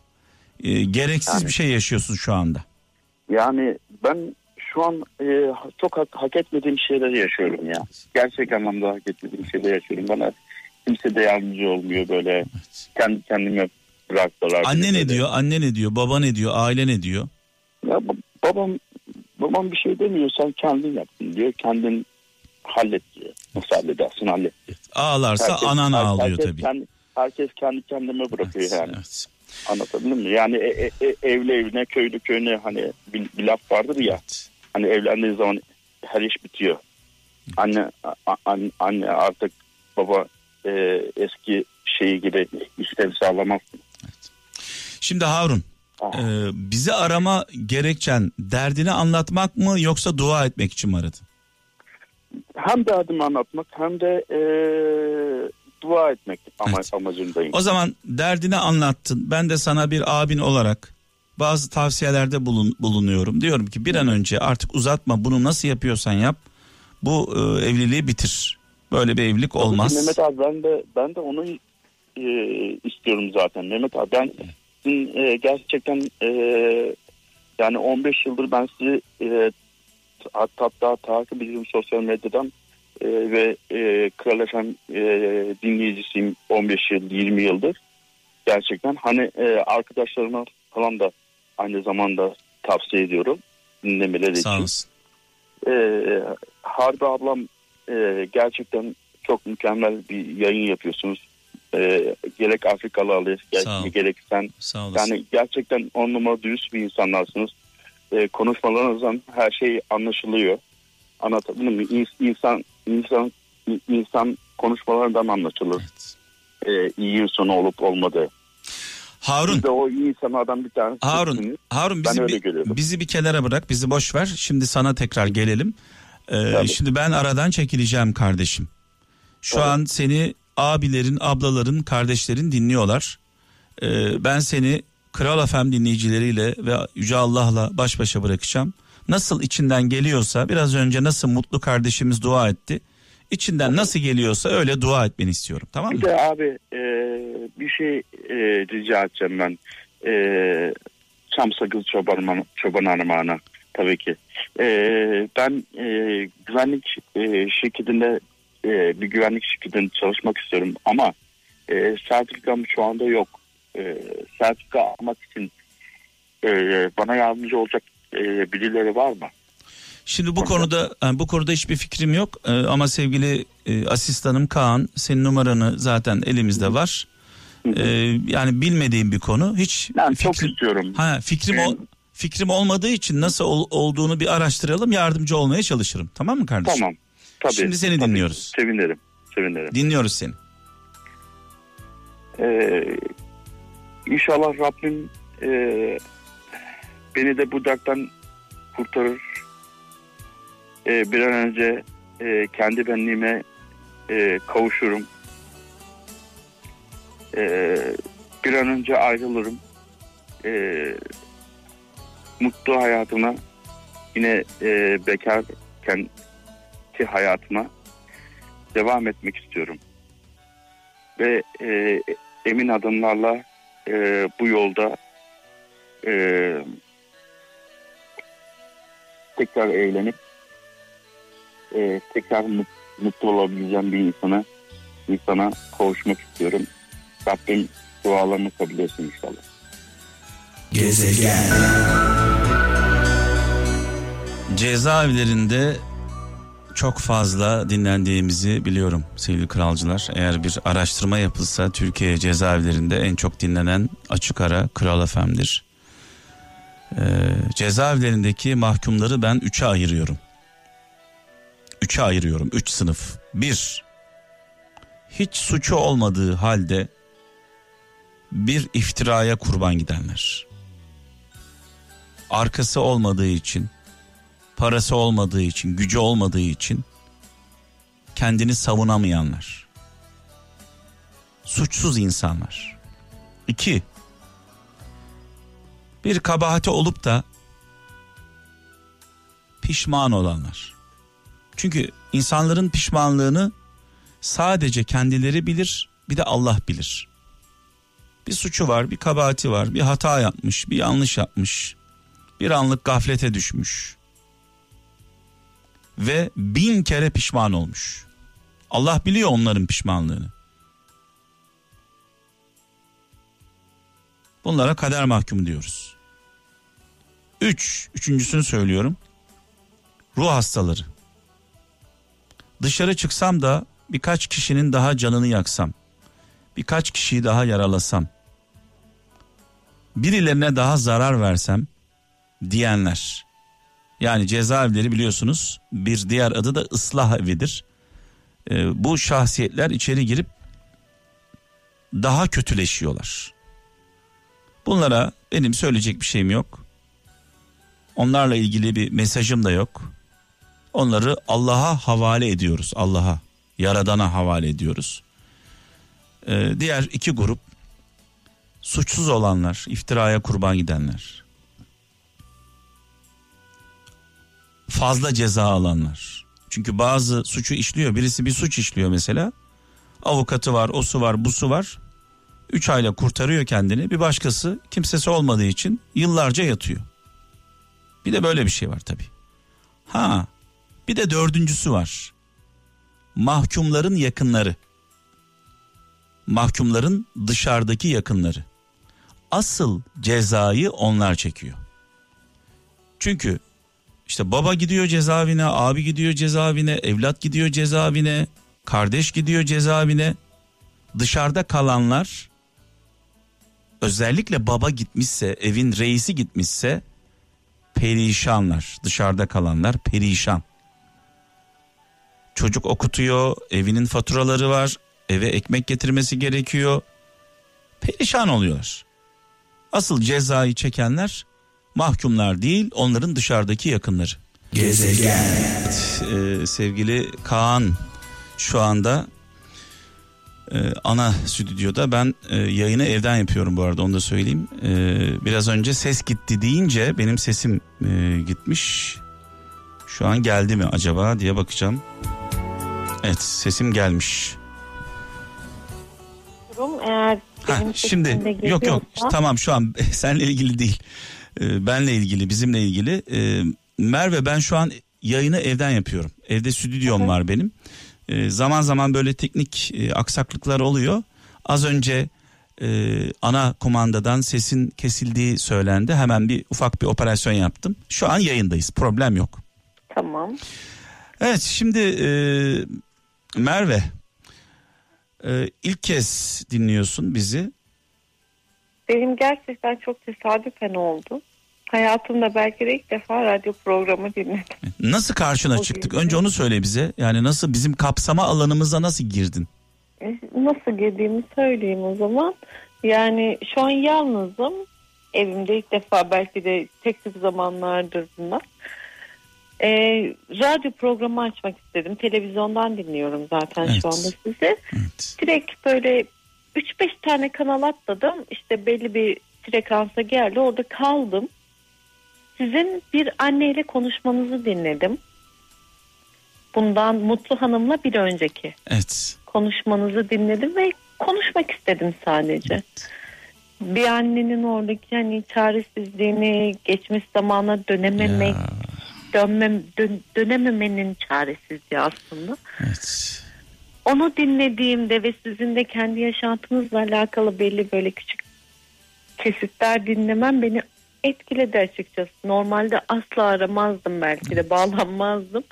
Ee, gereksiz Yani- bir şey yaşıyorsun şu anda. Yani ben şu an e, çok hak, hak etmediğim şeyleri yaşıyorum ya. Gerçek anlamda hak etmediğim şeyleri yaşıyorum. Bana kimse de yardımcı olmuyor böyle. Kendi kendime bıraktılar. Anne ne diyor? Anne ne diyor? Baba ne diyor? Aile ne diyor? Ya, ba- babam babam bir şey demiyor. Sen kendin yaptın diyor. Kendin hallet diyor. Nasıl halledersin hallet. Ağlarsa Herkes- anan her- ağlıyor herkes tabii. Kendi, herkes kendi kendime bırakıyor Evet, yani. evet. Anlatabildim mi? Yani e- e- e- evli evine köylü köyüne hani bir, bir laf vardır ya. Evet. Hani evlendiği zaman her iş bitiyor. Anne a- anne, anne artık baba e, eski şeyi gibi işlevi sağlamazsın. Şimdi Harun, Ah. e, bizi arama gerekçen derdini anlatmak mı yoksa dua etmek için mi aradın? Hem derdimi anlatmak hem de e, dua etmek ama, Evet. amacındayım. O zaman derdini anlattın. Ben de sana bir abin olarak bazı tavsiyelerde bulun, bulunuyorum. Diyorum ki bir an önce artık uzatma bunu nasıl yapıyorsan yap. Bu e, evliliği bitir. Böyle bir evlilik olmaz. Mehmet abi ben de ben de onu e, istiyorum zaten. Mehmet abi ben sizin, e, gerçekten e, yani 15 yıldır ben sizi e, hatta, takip ediyorum sosyal medyadan e, ve e, Kral FM e, dinleyicisiyim 15 yıl 20 yıldır. Gerçekten hani e, arkadaşlarıma falan da aynı zamanda tavsiye ediyorum dinlemeleri Sağ için. olasın. Ee, Harbi ablam e, gerçekten çok mükemmel bir yayın yapıyorsunuz. Ee, gerek Afrikalı ol. gerek, gerek sen. Sağ olasın. Yani gerçekten on numara dürüst bir insanlarsınız. Ee, konuşmalarınızdan her şey anlaşılıyor. Anlatabildim mi? İns- İnsan, insan, insan konuşmalarından anlaşılır. Evet. Ee, iyi sonu olup olmadığı. Harun. Siz de o iyi insanlardan bir tanesi. Harun, Harun bizi Ben öyle görüyorum. bizi bir kenara bırak, bizi boş ver. Şimdi sana tekrar gelelim. Ee, Tabii. şimdi ben aradan çekileceğim kardeşim. Şu Tabii. an seni abilerin, ablaların, kardeşlerin dinliyorlar. Ee, ben seni Kral FM dinleyicileriyle ve Yüce Allah'la baş başa bırakacağım. Nasıl içinden geliyorsa biraz önce nasıl mutlu kardeşimiz dua etti. İçinden nasıl geliyorsa öyle dua etmeni istiyorum tamam mı? Bir de abi e, bir şey e, rica edeceğim ben. E, Çam sakız çoban, çoban armağanı tabii ki. E, ben e, güvenlik e, şirketinde e, bir güvenlik şirketinde çalışmak istiyorum ama e, sertifikam şu anda yok. E, sertifika almak için e, bana yardımcı olacak e, birileri var mı? Şimdi bu konuda yani bu konuda hiçbir fikrim yok Ee, ama sevgili e, asistanım Kaan senin numaranı zaten elimizde var. Ee, yani bilmediğim bir konu hiç Ben çok fikrim, istiyorum. ha, fikrim ol- fikrim olmadığı için nasıl ol- olduğunu bir araştıralım yardımcı olmaya çalışırım tamam mı kardeşim? Tamam. Tabii, Şimdi seni tabii. dinliyoruz. Sevinirim. Sevinirim. Dinliyoruz seni. Ee, inşallah Rabbim e, beni de bu dertten kurtarır. Ee, bir an önce e, kendi benliğime e, kavuşurum. Ee, bir an önce ayrılırım. Ee, mutlu hayatıma yine e, bekarken ki hayatıma devam etmek istiyorum. Ve e, emin adımlarla e, bu yolda e, tekrar eğlenip e, tekrar mut- mutlu olabileceğim bir insana insana kavuşmak istiyorum. Rabbim dualarımı kabul etsin inşallah. Gezegen. Cezaevlerinde çok fazla dinlendiğimizi biliyorum sevgili kralcılar. Eğer bir araştırma yapılsa Türkiye cezaevlerinde en çok dinlenen açık ara Kral FM'dir. Ee, cezaevlerindeki mahkumları ben üçe ayırıyorum. Üçe ayırıyorum. Üç sınıf. Bir, hiç suçu olmadığı halde bir iftiraya kurban gidenler. Arkası olmadığı için parası olmadığı için, gücü olmadığı için kendini savunamayanlar. Suçsuz insanlar. İki, bir kabahati olup da pişman olanlar. Çünkü insanların pişmanlığını sadece kendileri bilir, bir de Allah bilir. Bir suçu var, bir kabahati var, bir hata yapmış, bir yanlış yapmış, bir anlık gaflete düşmüş ve bin kere pişman olmuş. Allah biliyor onların pişmanlığını. Bunlara kader mahkumu diyoruz. Üç, üçüncüsünü söylüyorum. Ruh hastaları. Dışarı çıksam da birkaç kişinin daha canını yaksam. Birkaç kişiyi daha yaralasam. Birilerine daha zarar versem diyenler. Yani cezaevleri biliyorsunuz bir diğer adı da ıslah evidir. Ee, bu şahsiyetler içeri girip daha kötüleşiyorlar. Bunlara benim söyleyecek bir şeyim yok. Onlarla ilgili bir mesajım da yok. Onları Allah'a havale ediyoruz. Allah'a, Yaradan'a havale ediyoruz. Ee, diğer iki grup suçsuz olanlar, iftiraya kurban gidenler. Fazla ceza alanlar. Çünkü bazı suçu işliyor. Birisi bir suç işliyor mesela. Avukatı var, osu var, busu var. Üç ayla kurtarıyor kendini. Bir başkası kimsesi olmadığı için yıllarca yatıyor. Bir de böyle bir şey var tabii. Ha, bir de dördüncüsü var. Mahkumların yakınları. Mahkumların dışarıdaki yakınları. Asıl cezayı onlar çekiyor. Çünkü işte baba gidiyor cezaevine, abi gidiyor cezaevine, evlat gidiyor cezaevine, kardeş gidiyor cezaevine. Dışarıda kalanlar özellikle baba gitmişse, evin reisi gitmişse perişanlar. Dışarıda kalanlar perişan. Çocuk okutuyor, evinin faturaları var, eve ekmek getirmesi gerekiyor. Perişan oluyorlar. Asıl cezayı çekenler mahkumlar değil onların dışarıdaki yakınları. Gezegen. Evet, e, sevgili Kaan şu anda e, ana stüdyoda ben e, yayını evden yapıyorum bu arada onu da söyleyeyim. E, biraz önce ses gitti deyince benim sesim e, gitmiş. Şu an geldi mi acaba diye bakacağım. Evet sesim gelmiş. Eğer Ha, şimdi yok yok tamam şu an [laughs] seninle ilgili değil. Ee, benle ilgili bizimle ilgili. Ee, Merve ben şu an yayını evden yapıyorum. Evde stüdyom evet. var benim. Ee, zaman zaman böyle teknik e, aksaklıklar oluyor. Az önce e, ana kumandadan sesin kesildiği söylendi. Hemen bir ufak bir operasyon yaptım. Şu an yayındayız problem yok. Tamam. Evet şimdi e, Merve e, ilk kez dinliyorsun bizi. Benim gerçekten çok tesadüfen oldu. Hayatımda belki de ilk defa radyo programı dinledim. Nasıl karşına o çıktık? Önce onu söyle bize. Yani nasıl bizim kapsama alanımıza nasıl girdin? E, nasıl girdiğimi söyleyeyim o zaman. Yani şu an yalnızım. Evimde ilk defa belki de tek tük zamanlardır bunlar. E, radyo programı açmak istedim. Televizyondan dinliyorum zaten evet. şu anda sizi. Evet. Direkt böyle 3-5 tane kanal atladım. İşte belli bir frekansa geldi. Orada kaldım. Sizin bir anneyle konuşmanızı dinledim. Bundan Mutlu Hanım'la bir önceki. Evet. Konuşmanızı dinledim ve konuşmak istedim sadece. Evet. Bir annenin oradaki hani çaresizliğini, geçmiş zamana dönememek, ya dönmem, dön, dönememenin çaresizliği aslında. Evet. Onu dinlediğimde ve sizin de kendi yaşantınızla alakalı belli böyle küçük kesitler dinlemem beni etkiledi açıkçası. Normalde asla aramazdım belki de bağlanmazdım.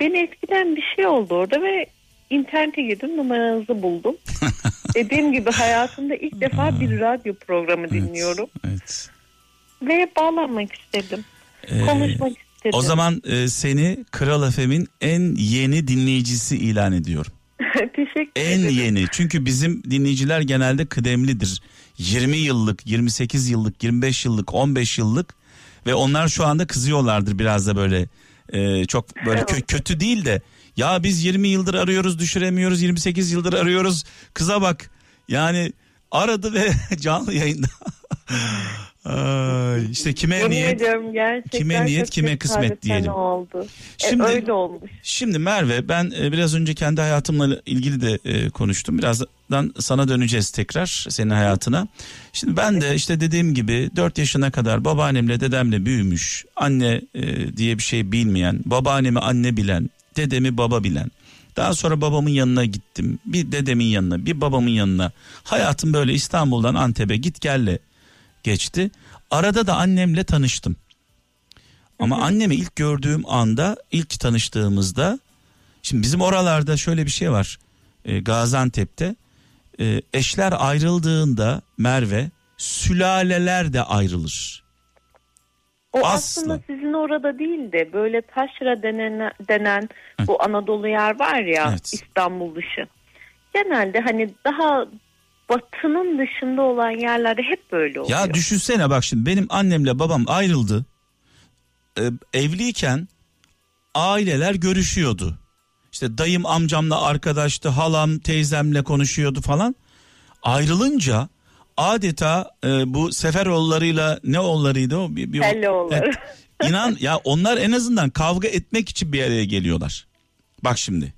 Beni etkilen bir şey oldu orada ve internete girdim numaranızı buldum. [laughs] Dediğim gibi hayatımda ilk defa bir radyo programı dinliyorum. Evet. Ve bağlanmak istedim. Ee, Konuşmak istedim o zaman e, seni Kral FM'in en yeni dinleyicisi ilan ediyorum. [laughs] Teşekkür en ederim. yeni. Çünkü bizim dinleyiciler genelde kıdemlidir. 20 yıllık, 28 yıllık, 25 yıllık, 15 yıllık ve onlar şu anda kızıyorlardır biraz da böyle e, çok böyle kö- kötü değil de ya biz 20 yıldır arıyoruz düşüremiyoruz 28 yıldır arıyoruz kıza bak yani aradı ve [laughs] canlı yayında Ay, işte kime Yemin niyet kime niyet kime kısmet diyelim. Oldu. E, şimdi, e, öyle olmuş. Şimdi Merve ben e, biraz önce kendi hayatımla ilgili de e, konuştum. Birazdan sana döneceğiz tekrar senin hayatına. Şimdi ben de işte dediğim gibi 4 yaşına kadar babaannemle dedemle büyümüş. Anne e, diye bir şey bilmeyen, babaannemi anne bilen, dedemi baba bilen. Daha sonra babamın yanına gittim. Bir dedemin yanına, bir babamın yanına. Hayatım böyle İstanbul'dan Antep'e git gelle geçti. Arada da annemle tanıştım. Ama annemi ilk gördüğüm anda, ilk tanıştığımızda şimdi bizim oralarda şöyle bir şey var. E, Gaziantep'te e, eşler ayrıldığında Merve sülaleler de ayrılır. O Aslı. aslında sizin orada değil de böyle taşra denen, denen bu Anadolu yer var ya evet. İstanbul dışı. Genelde hani daha batının dışında olan yerlerde hep böyle oluyor. Ya düşünsene bak şimdi benim annemle babam ayrıldı. Ee, evliyken aileler görüşüyordu. İşte dayım amcamla arkadaştı, halam teyzemle konuşuyordu falan. Ayrılınca adeta e, bu Seferoğullarıyla ne oğullarıydı o? Bir, bir, evet, İnan ya onlar en azından kavga etmek için bir araya geliyorlar. Bak şimdi.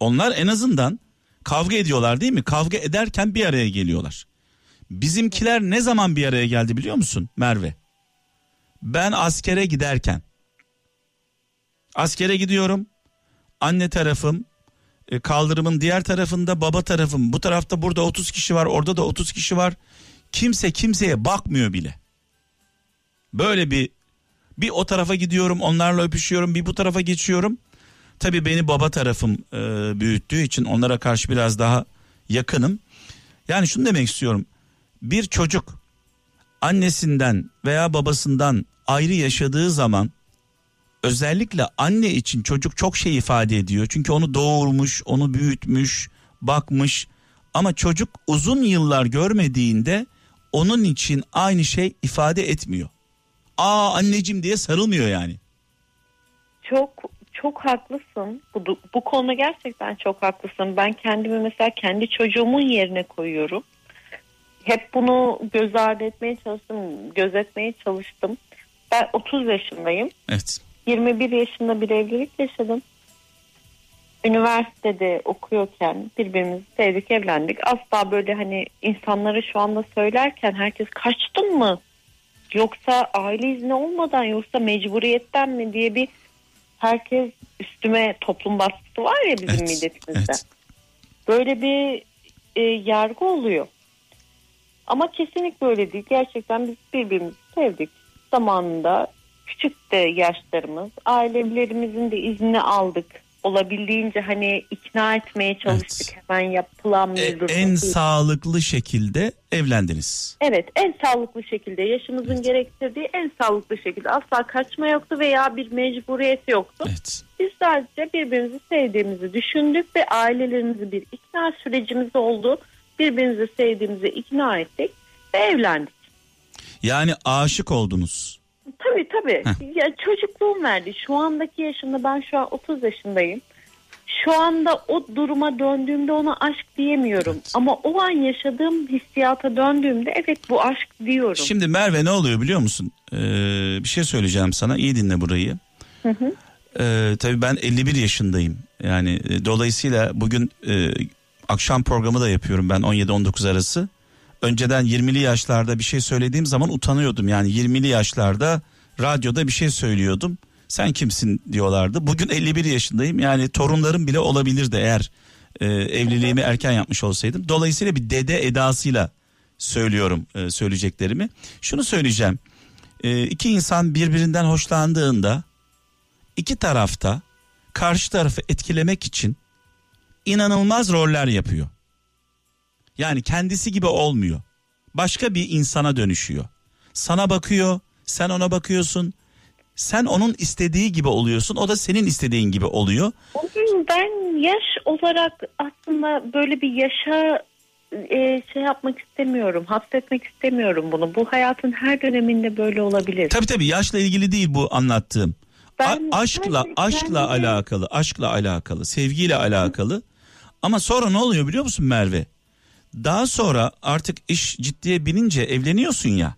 Onlar en azından Kavga ediyorlar değil mi? Kavga ederken bir araya geliyorlar. Bizimkiler ne zaman bir araya geldi biliyor musun Merve? Ben askere giderken. Askere gidiyorum. Anne tarafım e, kaldırımın diğer tarafında baba tarafım. Bu tarafta burada 30 kişi var, orada da 30 kişi var. Kimse kimseye bakmıyor bile. Böyle bir bir o tarafa gidiyorum, onlarla öpüşüyorum, bir bu tarafa geçiyorum. Tabii beni baba tarafım e, büyüttüğü için onlara karşı biraz daha yakınım. Yani şunu demek istiyorum. Bir çocuk annesinden veya babasından ayrı yaşadığı zaman özellikle anne için çocuk çok şey ifade ediyor. Çünkü onu doğurmuş, onu büyütmüş, bakmış ama çocuk uzun yıllar görmediğinde onun için aynı şey ifade etmiyor. Aa anneciğim diye sarılmıyor yani. Çok çok haklısın. Bu, bu konuda gerçekten çok haklısın. Ben kendimi mesela kendi çocuğumun yerine koyuyorum. Hep bunu göz ardı etmeye çalıştım, gözetmeye çalıştım. Ben 30 yaşındayım. Evet. 21 yaşında bir evlilik yaşadım. Üniversitede okuyorken birbirimizi sevdik, evlendik. Asla böyle hani insanlara şu anda söylerken herkes kaçtın mı? Yoksa aile izni olmadan yoksa mecburiyetten mi diye bir herkes üstüme toplum baskısı var ya bizim Evet, milletimizde. evet. Böyle bir e, yargı oluyor. Ama kesinlikle öyle değil. Gerçekten biz birbirimizi sevdik. Zamanında küçük de yaşlarımız, ailelerimizin de izni aldık. Olabildiğince hani ikna etmeye çalıştık. Hemen yapılan E, bir durum en sağlıklı şekilde evlendiniz. Evet en sağlıklı şekilde yaşımızın gerektirdiği en sağlıklı şekilde asla kaçma yoktu veya bir mecburiyet yoktu. Evet. Biz sadece birbirimizi sevdiğimizi düşündük ve ailelerimizi bir ikna sürecimiz oldu. Birbirimizi sevdiğimizi ikna ettik ve evlendik. Yani aşık oldunuz. Tabii tabii. Ya çocukluğum verdi. Şu andaki yaşımda ben şu an 30 yaşındayım. Şu anda o duruma döndüğümde ona aşk diyemiyorum. Evet. Ama o an yaşadığım hissiyata döndüğümde evet bu aşk diyorum. Şimdi Merve ne oluyor biliyor musun? Ee, bir şey söyleyeceğim sana. İyi dinle burayı. Ee, tabii ben 51 yaşındayım. Yani e, dolayısıyla bugün e, akşam programı da yapıyorum ben 17-19 arası. Önceden 20'li yaşlarda bir şey söylediğim zaman utanıyordum. Yani 20'li yaşlarda radyoda bir şey söylüyordum. Sen kimsin diyorlardı. Bugün 51 yaşındayım. Yani torunlarım bile olabilirdi eğer e, evliliğimi erken yapmış olsaydım. Dolayısıyla bir dede edasıyla söylüyorum e, söyleyeceklerimi. Şunu söyleyeceğim. E, iki insan birbirinden hoşlandığında iki tarafta karşı tarafı etkilemek için inanılmaz roller yapıyor. Yani kendisi gibi olmuyor. Başka bir insana dönüşüyor. Sana bakıyor, sen ona bakıyorsun. Sen onun istediği gibi oluyorsun, o da senin istediğin gibi oluyor. Onun Ben yaş olarak aslında böyle bir yaşa e, şey yapmak istemiyorum. Hapsetmek istemiyorum bunu. Bu hayatın her döneminde böyle olabilir. Tabii tabii yaşla ilgili değil bu anlattığım. Ben A- aşkla sadece aşkla kendime- alakalı, aşkla alakalı, sevgiyle alakalı. Ama sonra ne oluyor biliyor musun Merve? Daha sonra artık iş ciddiye binince evleniyorsun ya.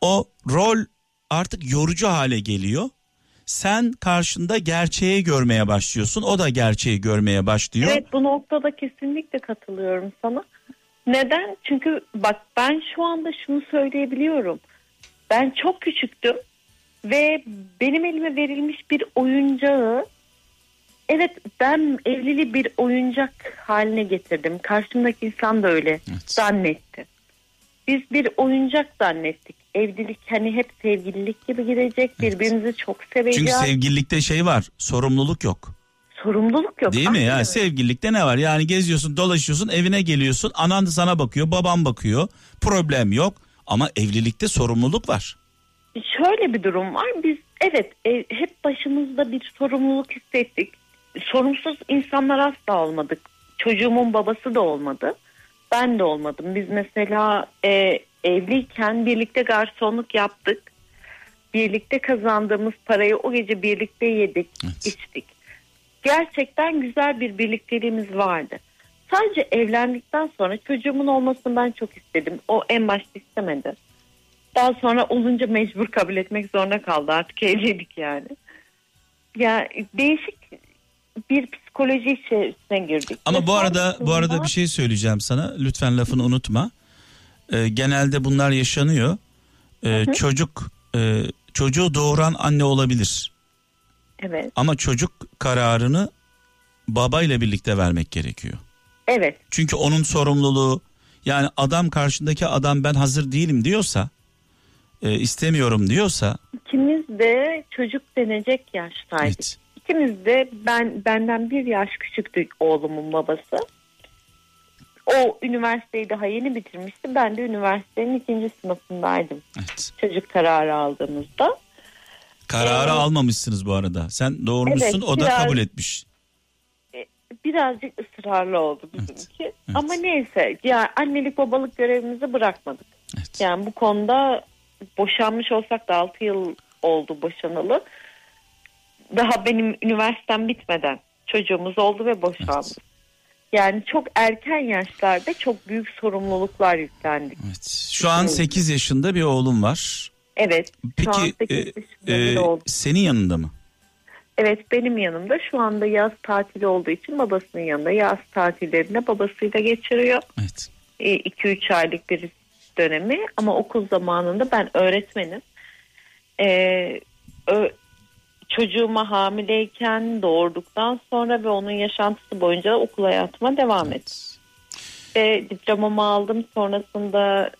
O rol artık yorucu hale geliyor. Sen karşında gerçeği görmeye başlıyorsun. O da gerçeği görmeye başlıyor. Evet bu noktada kesinlikle katılıyorum sana. Neden? Çünkü bak ben şu anda şunu söyleyebiliyorum. Ben çok küçüktüm ve benim elime verilmiş bir oyuncağı evet ben evliliği bir oyuncak haline getirdim. Karşımdaki insan da öyle Evet. zannetti. Biz bir oyuncak zannettik. Evlilik hani hep sevgililik gibi gidecek. Birbirimizi çok seveceğiz. Çünkü sevgililikte şey var, sorumluluk yok. Sorumluluk yok. Değil mi? Ya öyle. sevgililikte ne var? Yani geziyorsun, dolaşıyorsun, evine geliyorsun. Anan da sana bakıyor, baban bakıyor. Problem yok. Ama evlilikte sorumluluk var. Şöyle bir durum var. Biz evet e, hep başımızda bir sorumluluk hissettik. Sorumsuz insanlar asla olmadık. Çocuğumun babası da olmadı. Ben de olmadım. Biz mesela e, evliyken birlikte garsonluk yaptık. Birlikte kazandığımız parayı o gece birlikte yedik, Evet. içtik. Gerçekten güzel bir birlikteliğimiz vardı. Sadece evlendikten sonra çocuğumun olmasını ben çok istedim. O en başta istemedi. Daha sonra olunca mecbur kabul etmek zorunda kaldı. Artık evliydik yani. Ya değişik bir psikoloji içerisine girdik. Ama Ve bu arada bu arada bir şey söyleyeceğim sana. Lütfen lafını unutma. Ee, genelde bunlar yaşanıyor. Ee, çocuk e, çocuğu doğuran anne olabilir. Evet, Ama çocuk kararını babayla birlikte vermek gerekiyor. evet. Çünkü onun sorumluluğu yani adam karşındaki adam ben hazır değilim diyorsa e, istemiyorum diyorsa İkimiz de çocuk denecek yaştaydık. evet, İkimiz de ben benden bir yaş küçüktü oğlumun babası. O üniversiteyi daha yeni bitirmişti. Ben de üniversitenin ikinci sınıfındaydım. evet. Çocuk kararı aldığımızda. Kararı Evet. almamışsınız bu arada. Sen doğurmuşsun Evet, o da biraz- kabul etmiş. birazcık ısrarlı oldu bizimki. Ama neyse ya annelik babalık görevimizi bırakmadık. Evet. Yani bu konuda boşanmış olsak da 6 yıl oldu boşanalı. Daha benim üniversitem bitmeden çocuğumuz oldu ve boşandık. Evet. Yani çok erken yaşlarda çok büyük sorumluluklar yüklendik. Evet. Şu an 8 yaşında bir oğlum var. Evet. şu an Peki e, e, senin yanında mı? Evet benim yanımda şu anda yaz tatili olduğu için babasının yanında yaz tatillerinde babasıyla geçiriyor. Evet. 2-3 aylık bir dönemi ama okul zamanında ben öğretmenim. Ee, çocuğuma hamileyken doğurduktan sonra ve onun yaşantısı boyunca okul hayatıma devam ettim. Ve diplomamı aldım sonrasında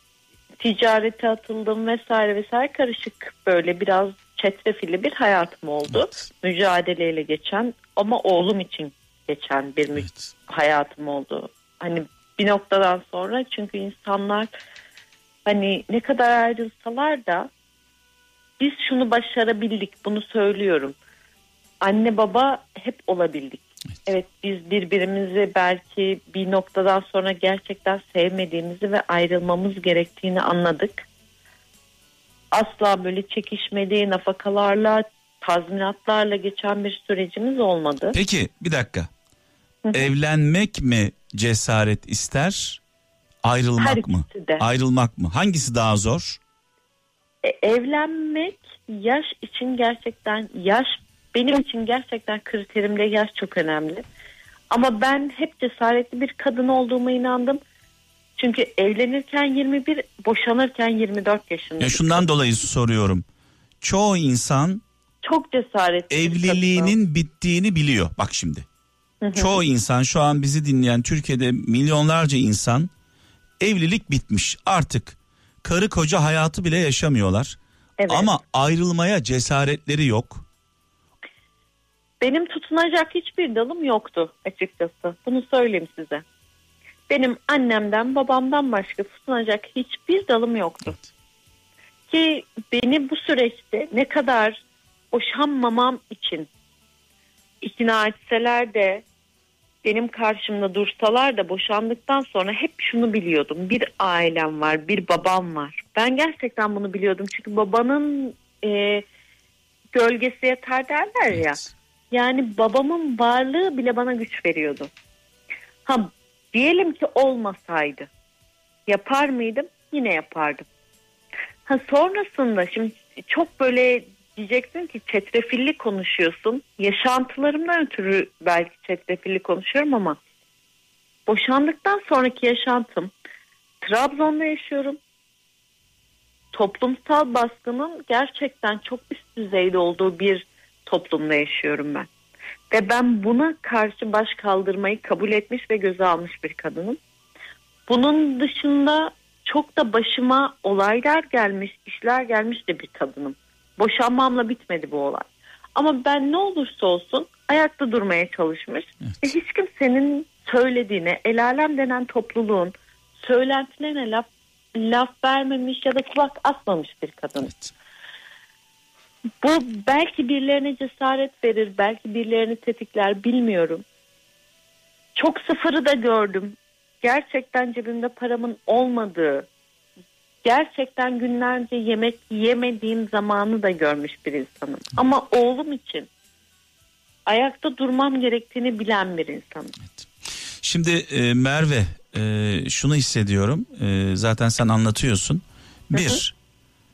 ticarete atıldım vesaire vesaire karışık böyle biraz çetrefilli bir hayatım oldu. Evet. Mücadeleyle geçen ama oğlum için geçen bir Evet. hayatım oldu. Hani bir noktadan sonra çünkü insanlar hani ne kadar ayrılsalar da biz şunu başarabildik bunu söylüyorum. Anne baba hep olabildik. Evet biz birbirimizi belki bir noktadan sonra gerçekten sevmediğimizi ve ayrılmamız gerektiğini anladık. Asla böyle çekişmeli nafakalarla tazminatlarla geçen bir sürecimiz olmadı. Peki bir dakika. Evlenmek mi cesaret ister? Ayrılmak Her mı? ikisi de. Ayrılmak mı? Hangisi daha zor? E, evlenmek yaş için gerçekten yaş benim için gerçekten kriterimde yaş çok önemli. Ama ben hep cesaretli bir kadın olduğuma inandım. Çünkü evlenirken 21, boşanırken 24 yaşındayım. Ya şundan dolayı soruyorum. Çoğu insan Çok cesaretli evliliğinin bittiğini biliyor. Bak şimdi. Çoğu insan şu an bizi dinleyen Türkiye'de milyonlarca insan evlilik bitmiş. Artık karı koca hayatı bile yaşamıyorlar. Evet. Ama ayrılmaya cesaretleri yok. Benim tutunacak hiçbir dalım yoktu açıkçası. Bunu söyleyeyim size. Benim annemden babamdan başka tutunacak hiçbir dalım yoktu. Evet. Ki beni bu süreçte ne kadar boşanmamam için ikna etseler de benim karşımda dursalar da boşandıktan sonra hep şunu biliyordum. Bir ailem var, bir babam var. Ben gerçekten bunu biliyordum. Çünkü babanın e, gölgesi yeter derler ya. Evet. Yani babamın varlığı bile bana güç veriyordu. Ha diyelim ki olmasaydı yapar mıydım? Yine yapardım. Ha sonrasında şimdi çok böyle diyeceksin ki çetrefilli konuşuyorsun. Yaşantılarımdan ötürü belki çetrefilli konuşuyorum ama boşandıktan sonraki yaşantım Trabzon'da yaşıyorum. Toplumsal baskının gerçekten çok üst düzeyde olduğu bir toplumda yaşıyorum ben. Ve ben buna karşı baş kaldırmayı kabul etmiş ve göze almış bir kadınım. Bunun dışında çok da başıma olaylar gelmiş, işler gelmiş de bir kadınım. Boşanmamla bitmedi bu olay. Ama ben ne olursa olsun ayakta durmaya çalışmış ve hiç kimsenin söylediğine, el alem denen topluluğun söylentilerine laf, laf vermemiş ya da kulak asmamış bir kadın. Evet. Bu belki birilerine cesaret verir, belki birilerini tetikler bilmiyorum. Çok sıfırı da gördüm. Gerçekten cebimde paramın olmadığı, gerçekten günlerce yemek yemediğim zamanı da görmüş bir insanım. Ama oğlum için ayakta durmam gerektiğini bilen bir insanım. Şimdi e, Merve e, şunu hissediyorum. E, zaten sen anlatıyorsun. Bir,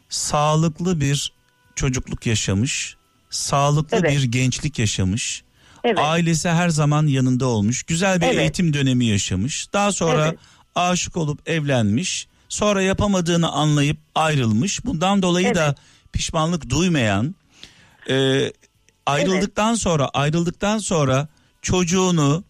sağlıklı bir çocukluk yaşamış. Sağlıklı Evet. bir gençlik yaşamış. Evet. Ailesi her zaman yanında olmuş. Güzel bir Evet. eğitim dönemi yaşamış. Daha sonra Evet. aşık olup evlenmiş. Sonra yapamadığını anlayıp ayrılmış. Bundan dolayı Evet. da pişmanlık duymayan e, ayrıldıktan sonra ayrıldıktan sonra çocuğunu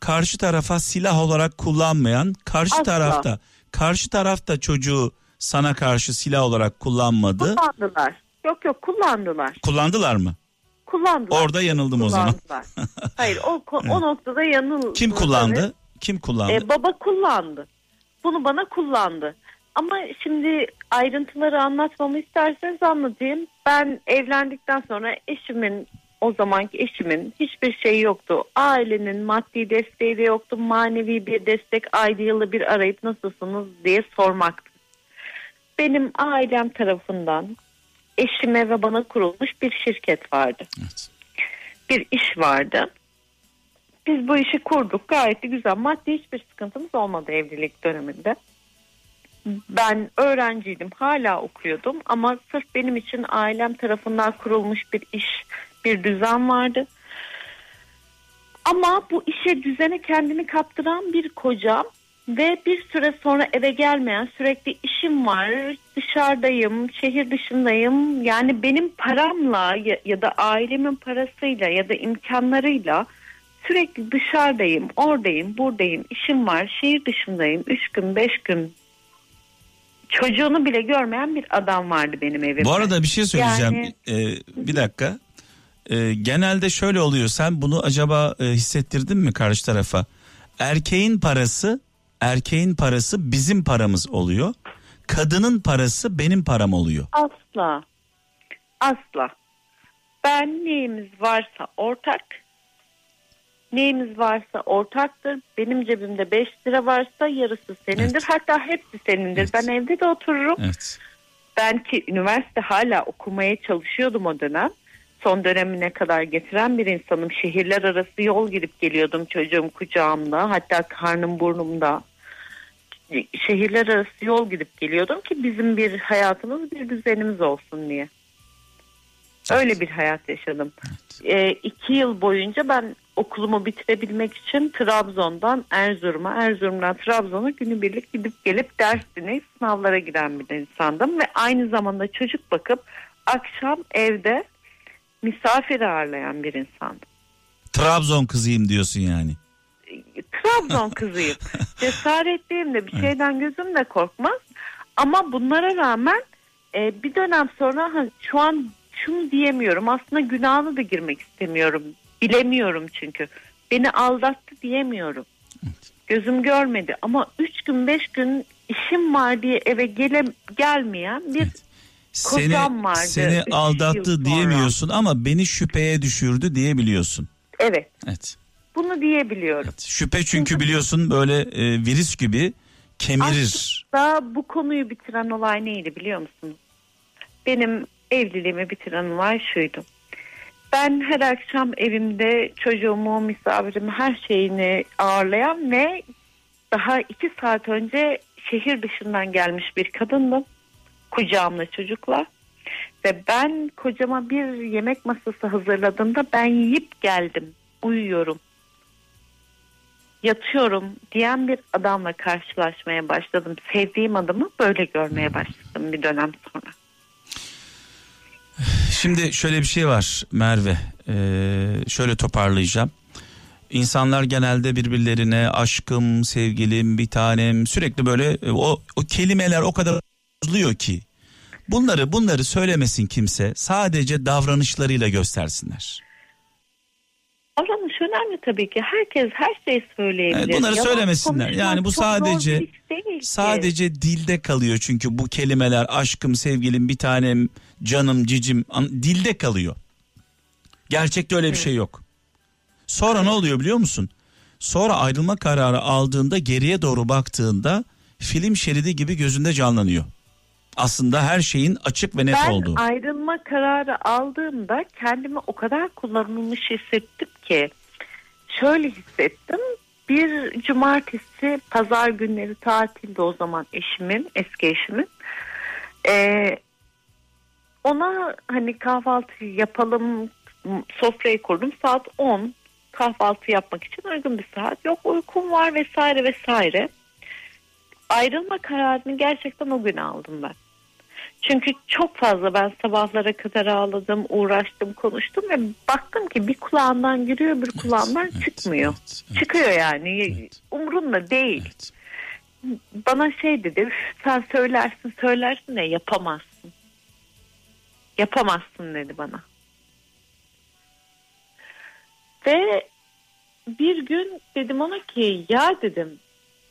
karşı tarafa silah olarak kullanmayan karşı Asla. tarafta karşı tarafta çocuğu sana karşı silah olarak kullanmadı. Kullandılar. Yok yok kullandılar. Kullandılar mı? Kullandılar. Orada yanıldım o zaman. Kullandılar. Hayır o, [laughs] o noktada yanıl. Kim kullandı? Kim kullandı? E, baba kullandı. Bunu bana kullandı. Ama şimdi ayrıntıları anlatmamı isterseniz anlatayım. Ben evlendikten sonra eşimin o zamanki eşimin hiçbir şey yoktu. Ailenin maddi desteği de yoktu. Manevi bir destek ayda yılda bir arayıp nasılsınız diye sormaktı. benim ailem tarafından eşime ve bana kurulmuş bir şirket vardı. Evet. Bir iş vardı. Biz bu işi kurduk gayet de güzel. Maddi hiçbir sıkıntımız olmadı evlilik döneminde. Ben öğrenciydim hala okuyordum ama sırf benim için ailem tarafından kurulmuş bir iş bir düzen vardı. Ama bu işe düzene kendini kaptıran bir kocam ve bir süre sonra eve gelmeyen sürekli işim var dışarıdayım şehir dışındayım yani benim paramla ya, ya da ailemin parasıyla ya da imkanlarıyla sürekli dışarıdayım oradayım buradayım işim var şehir dışındayım 3 gün 5 gün çocuğunu bile görmeyen bir adam vardı benim evimde. Bu arada bir şey söyleyeceğim. Yani- Ee, bir dakika. Ee, genelde şöyle oluyor. Sen bunu acaba e, hissettirdin mi karşı tarafa? Erkeğin parası, erkeğin parası bizim paramız oluyor. Kadının parası benim param oluyor. Asla. Asla. Ben neyimiz varsa ortak. Neyimiz varsa ortaktır. Benim cebimde 5 lira varsa yarısı senindir. Evet. Hatta hepsi senindir. Evet. Ben evde de otururum. Evet. Ben ki üniversite hala okumaya çalışıyordum o dönem. Son dönemine kadar getiren bir insanım. Şehirler arası yol gidip geliyordum çocuğum kucağımda. Hatta karnım burnumda. Şehirler arası yol gidip geliyordum ki bizim bir hayatımız bir düzenimiz olsun diye. Öyle bir hayat yaşadım. Ee, iki yıl boyunca ben okulumu bitirebilmek için Trabzon'dan Erzurum'a, Erzurum'dan Trabzon'a günübirlik gidip gelip ders dinleyip sınavlara giden bir insandım. Ve aynı zamanda çocuk bakıp akşam evde misafir ağırlayan bir insandım. Trabzon kızıyım diyorsun yani. Trabzon kızıyım. [laughs] Cesaretliyim de bir şeyden gözüm de korkmaz. Ama bunlara rağmen e, bir dönem sonra ha, şu an şunu diyemiyorum. Aslında günahını da girmek istemiyorum. Bilemiyorum çünkü. Beni aldattı diyemiyorum. Gözüm görmedi ama üç gün beş gün işim var diye eve gele, gelmeyen bir Seni, Kocam vardı seni aldattı sonra. diyemiyorsun ama beni şüpheye düşürdü diyebiliyorsun. evet Evet. bunu diyebiliyorum. evet. Şüphe çünkü biliyorsun böyle e, virüs gibi kemirir. Daha bu konuyu bitiren olay neydi biliyor musunuz? Benim evliliğimi bitiren olay şuydu. Ben her akşam evimde çocuğumu, misafirimi, her şeyini ağırlayan ve daha iki saat önce şehir dışından gelmiş bir kadındım. Kucağımda çocukla. Ve ben kocama bir yemek masası hazırladığımda ben yiyip geldim. Uyuyorum. Yatıyorum diyen bir adamla karşılaşmaya başladım. Sevdiğim adamı böyle görmeye başladım bir dönem sonra. [sighs] Şimdi şöyle bir şey var Merve. Ee, şöyle toparlayacağım. İnsanlar genelde birbirlerine aşkım, sevgilim, bir tanem sürekli böyle e, o, o kelimeler o kadar bozuluyor ki. Bunları bunları söylemesin kimse. Sadece davranışlarıyla göstersinler. Davranış önemli tabii ki. Herkes her şeyi söyleyebilir. Evet, bunları Yalan söylemesinler. Yani bu sadece-. Sadece dilde kalıyor çünkü bu kelimeler aşkım, sevgilim, bir tanem, canım, cicim dilde kalıyor. Gerçekte öyle bir şey yok. Sonra ne oluyor biliyor musun? Sonra ayrılma kararı aldığında geriye doğru baktığında film şeridi gibi gözünde canlanıyor. Aslında her şeyin açık ve net ben olduğu. ayrılma kararı aldığımda kendimi o kadar kullanılmış hissettim ki şöyle hissettim. Bir cumartesi pazar günleri tatilde o zaman eşimin eski eşimin Ee, ona hani kahvaltı yapalım sofrayı kurdum saat 10 kahvaltı yapmak için uygun bir saat yok uykum var vesaire vesaire ayrılma kararını gerçekten o gün aldım ben. Çünkü çok fazla ben sabahlara kadar ağladım, uğraştım, konuştum ve baktım ki bir kulağından giriyor, bir kulağından evet, çıkmıyor. evet, evet. Çıkıyor yani. Evet. Umrunda değil. Evet. Bana şey dedi, "Üf, sen söylersin, söylersin de yapamazsın. Yapamazsın dedi bana. Ve bir gün dedim ona ki ya dedim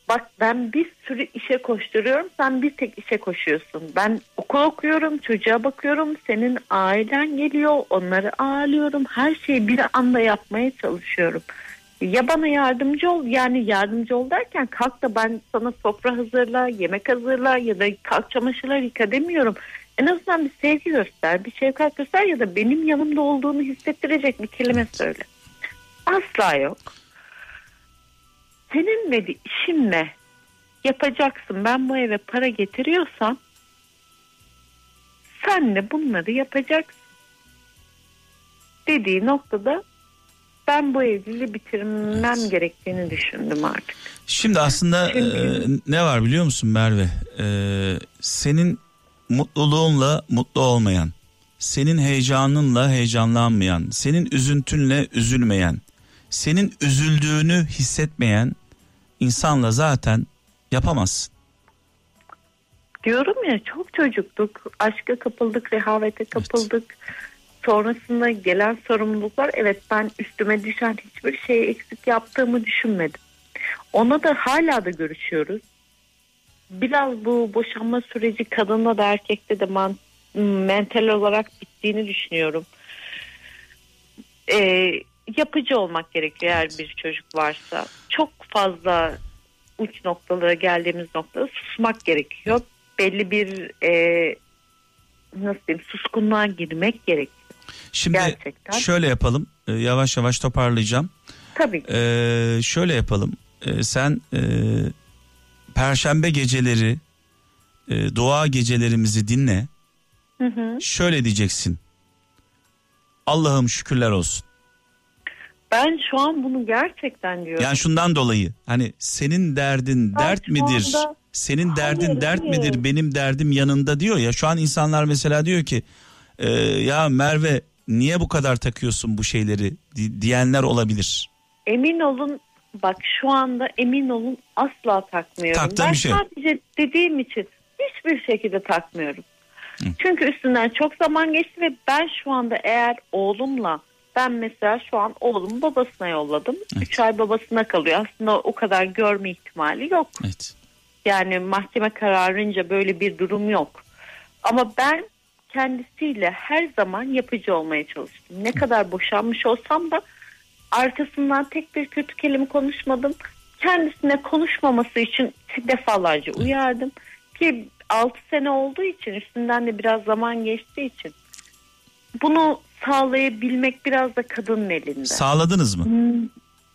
bak ben bir sürü işe koşturuyorum sen bir tek işe koşuyorsun. Ben okul okuyorum çocuğa bakıyorum senin ailen geliyor onları ağırlıyorum her şeyi bir anda yapmaya çalışıyorum. Ya bana yardımcı ol yani yardımcı ol derken kalk da ben sana sofra hazırla, yemek hazırla ya da kalk çamaşırlar yıka demiyorum. En azından bir sevgi göster, bir şefkat göster ya da benim yanımda olduğunu hissettirecek bir kelime söyle. Asla yok. Senin dedi işin ne? Yapacaksın. Ben bu eve para getiriyorsam sen de bunları yapacaksın. Dediği noktada ben bu evliliği bitirmem gerektiğini düşündüm artık. Şimdi aslında Çünkü- e, ne var biliyor musun Merve? E, senin mutluluğunla mutlu olmayan, senin heyecanınla heyecanlanmayan, senin üzüntünle üzülmeyen, senin üzüldüğünü hissetmeyen insanla zaten yapamazsın. Diyorum ya çok çocuktuk. Aşka kapıldık, rehavete kapıldık. Sonrasında gelen sorumluluklar evet ben üstüme düşen hiçbir şeyi eksik yaptığımı düşünmedim. Ona da hala da görüşüyoruz. Biraz bu boşanma süreci kadında da erkekte de man, mental olarak bittiğini düşünüyorum. Ee, yapıcı olmak gerekiyor eğer bir çocuk varsa. Çok fazla uç noktalara geldiğimiz noktada susmak gerekiyor. Belli bir e, nasıl diyeyim suskunluğa girmek gerekiyor. Şimdi Gerçekten. şöyle yapalım. e, yavaş yavaş toparlayacağım. Tabii ki. Ee, şöyle yapalım. Ee, sen e, Perşembe geceleri e, dua gecelerimizi dinle. Hı hı. Şöyle diyeceksin. Allah'ım şükürler olsun. Ben şu an bunu gerçekten diyorum. Yani şundan dolayı hani senin derdin Ben dert midir? anda- Senin derdin Hayır, dert hayır. midir? Benim derdim yanında diyor ya. Şu an insanlar mesela diyor ki e, ya Merve niye bu kadar takıyorsun bu şeyleri di- diyenler olabilir. Emin olun bak şu anda emin olun asla takmıyorum. Taktığın ben şey. sadece dediğim için hiçbir şekilde takmıyorum. Çünkü üstünden çok zaman geçti ve ben şu anda eğer oğlumla ben mesela şu an oğlumu babasına yolladım. Evet. 3 ay babasına kalıyor. Aslında o kadar görme ihtimali yok. Evet. Yani mahkeme kararınca böyle bir durum yok. Ama ben kendisiyle her zaman yapıcı olmaya çalıştım. Ne kadar boşanmış olsam da arkasından tek bir kötü kelime konuşmadım. Kendisine konuşmaması için defalarca uyardım. Ki 6 sene olduğu için üstünden de biraz zaman geçtiği için bunu sağlayabilmek biraz da kadının elinde. Sağladınız mı? Hmm.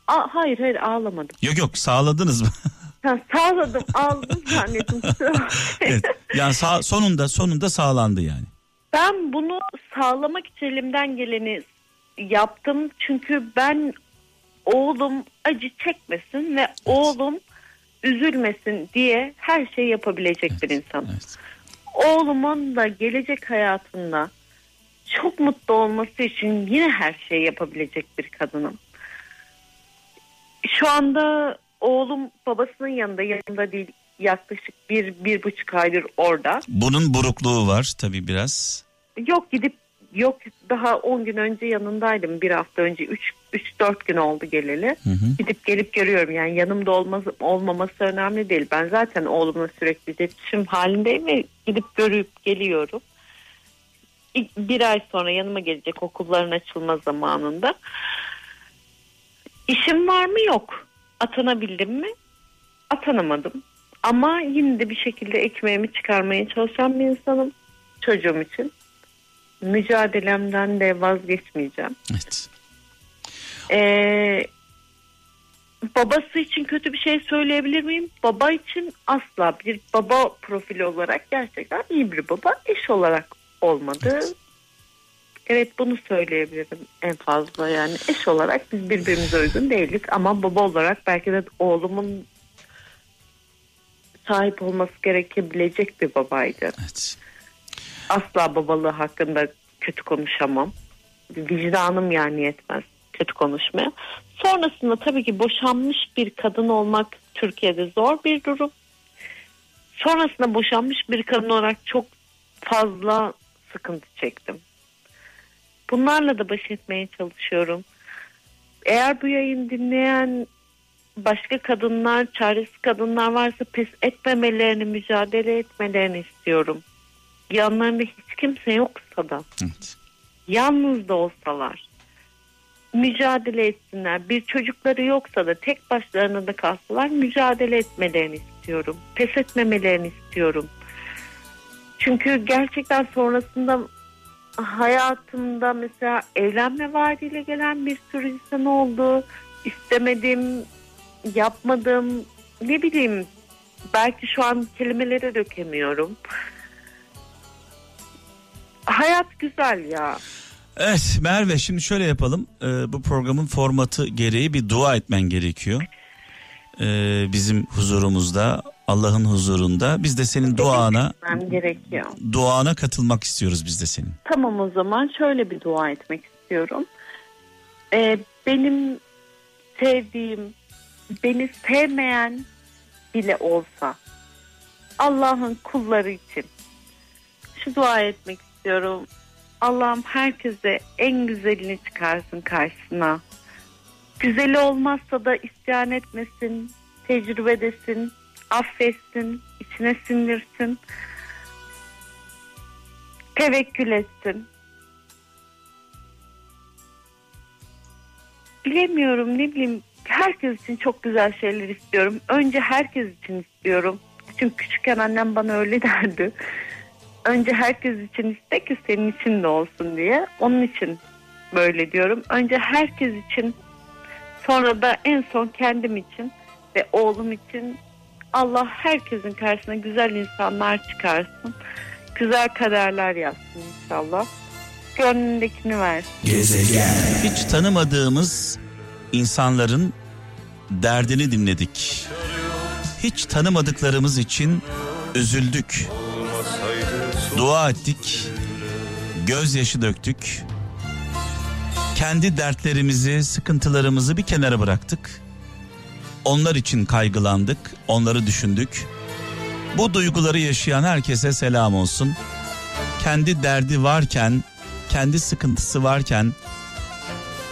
Aa, hayır hayır ağlamadım. Yok yok sağladınız mı? [laughs] Ha, sağladım ağladım zannettim. [laughs] evet. Yani sağ, sonunda sonunda sağlandı yani. Ben bunu sağlamak için elimden geleni yaptım. Çünkü ben oğlum acı çekmesin ve oğlum üzülmesin diye her şeyi yapabilecek bir insan. Evet. Oğlumun da gelecek hayatında çok mutlu olması için yine her şeyi yapabilecek bir kadınım. Şu anda oğlum babasının yanında yanında değil yaklaşık bir, bir buçuk aydır orada. Bunun burukluğu var tabii biraz. Yok gidip yok daha 10 gün önce yanındaydım bir hafta önce 3 3 4 gün oldu geleli. Hı hı. Gidip gelip görüyorum yani yanımda olmaz, olmaması önemli değil. Ben zaten oğlumla sürekli iletişim halindeyim ve gidip görüp geliyorum. Bir ay sonra yanıma gelecek okulların açılma zamanında. İşim var mı yok. Atanabildim mi? Atanamadım. Ama yine de bir şekilde ekmeğimi çıkarmaya çalışan bir insanım çocuğum için. Mücadelemden de vazgeçmeyeceğim. Evet. Ee, babası için kötü bir şey söyleyebilir miyim? Baba için asla bir baba profili olarak gerçekten iyi bir baba. Eş olarak olmadı. Evet. Evet. bunu söyleyebilirim en fazla yani eş olarak biz birbirimize uygun değildik ama baba olarak belki de oğlumun sahip olması gerekebilecek bir babaydı. Evet. Asla babalığı hakkında kötü konuşamam. Vicdanım yani yetmez kötü konuşmaya. Sonrasında tabii ki boşanmış bir kadın olmak Türkiye'de zor bir durum. Sonrasında boşanmış bir kadın olarak çok fazla sıkıntı çektim. Bunlarla da baş etmeye çalışıyorum. Eğer bu yayın dinleyen başka kadınlar, çaresiz kadınlar varsa pes etmemelerini, mücadele etmelerini istiyorum. Yanlarında hiç kimse yoksa da Evet. yalnız da olsalar mücadele etsinler. Bir çocukları yoksa da tek başlarına da kalsalar mücadele etmelerini istiyorum. Pes etmemelerini istiyorum. Çünkü gerçekten sonrasında hayatımda mesela evlenme vaadiyle gelen bir sürü insan oldu. İstemedim, yapmadım, ne bileyim belki şu an kelimelere dökemiyorum. Hayat güzel ya. Evet Merve şimdi şöyle yapalım. Ee, bu programın formatı gereği bir dua etmen gerekiyor. Ee, bizim huzurumuzda, Allah'ın huzurunda. Biz de senin duana, gerekiyor. duana katılmak istiyoruz biz de senin. Tamam o zaman şöyle bir dua etmek istiyorum. Ee, benim sevdiğim, beni sevmeyen bile olsa Allah'ın kulları için şu dua etmek istiyorum. Allah'ım herkese en güzelini çıkarsın karşısına. Güzeli olmazsa da isyan etmesin, tecrübedesin, affetsin, içine sindirsin, tevekkül etsin. Bilemiyorum ne bileyim herkes için çok güzel şeyler istiyorum. Önce herkes için istiyorum. Çünkü küçükken annem bana öyle [laughs] derdi. Önce herkes için iste ki senin için de olsun diye. Onun için böyle diyorum. Önce herkes için sonra da en son kendim için ve oğlum için Allah herkesin karşısına güzel insanlar çıkarsın. Güzel kaderler yazsın inşallah. Gönlündekini versin. Hiç tanımadığımız insanların derdini dinledik. Hiç tanımadıklarımız için üzüldük. Dua ettik. Gözyaşı döktük. Kendi dertlerimizi, sıkıntılarımızı bir kenara bıraktık. Onlar için kaygılandık, onları düşündük. Bu duyguları yaşayan herkese selam olsun. Kendi derdi varken, kendi sıkıntısı varken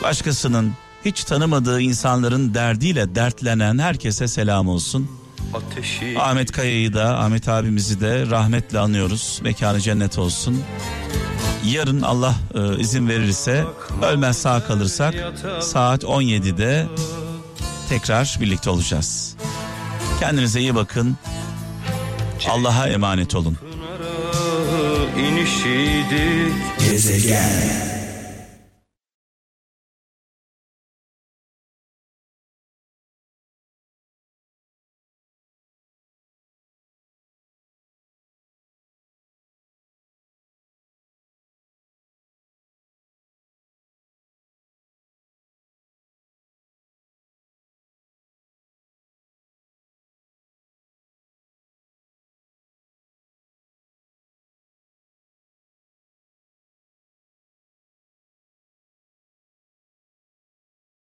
başkasının hiç tanımadığı insanların derdiyle dertlenen herkese selam olsun. Ahmet Kaya'yı da Ahmet abimizi de rahmetle anıyoruz. Mekanı cennet olsun. Yarın Allah e, izin verirse ölmez sağ kalırsak saat 17'de tekrar birlikte olacağız. Kendinize iyi bakın. Allah'a emanet olun. Gezegen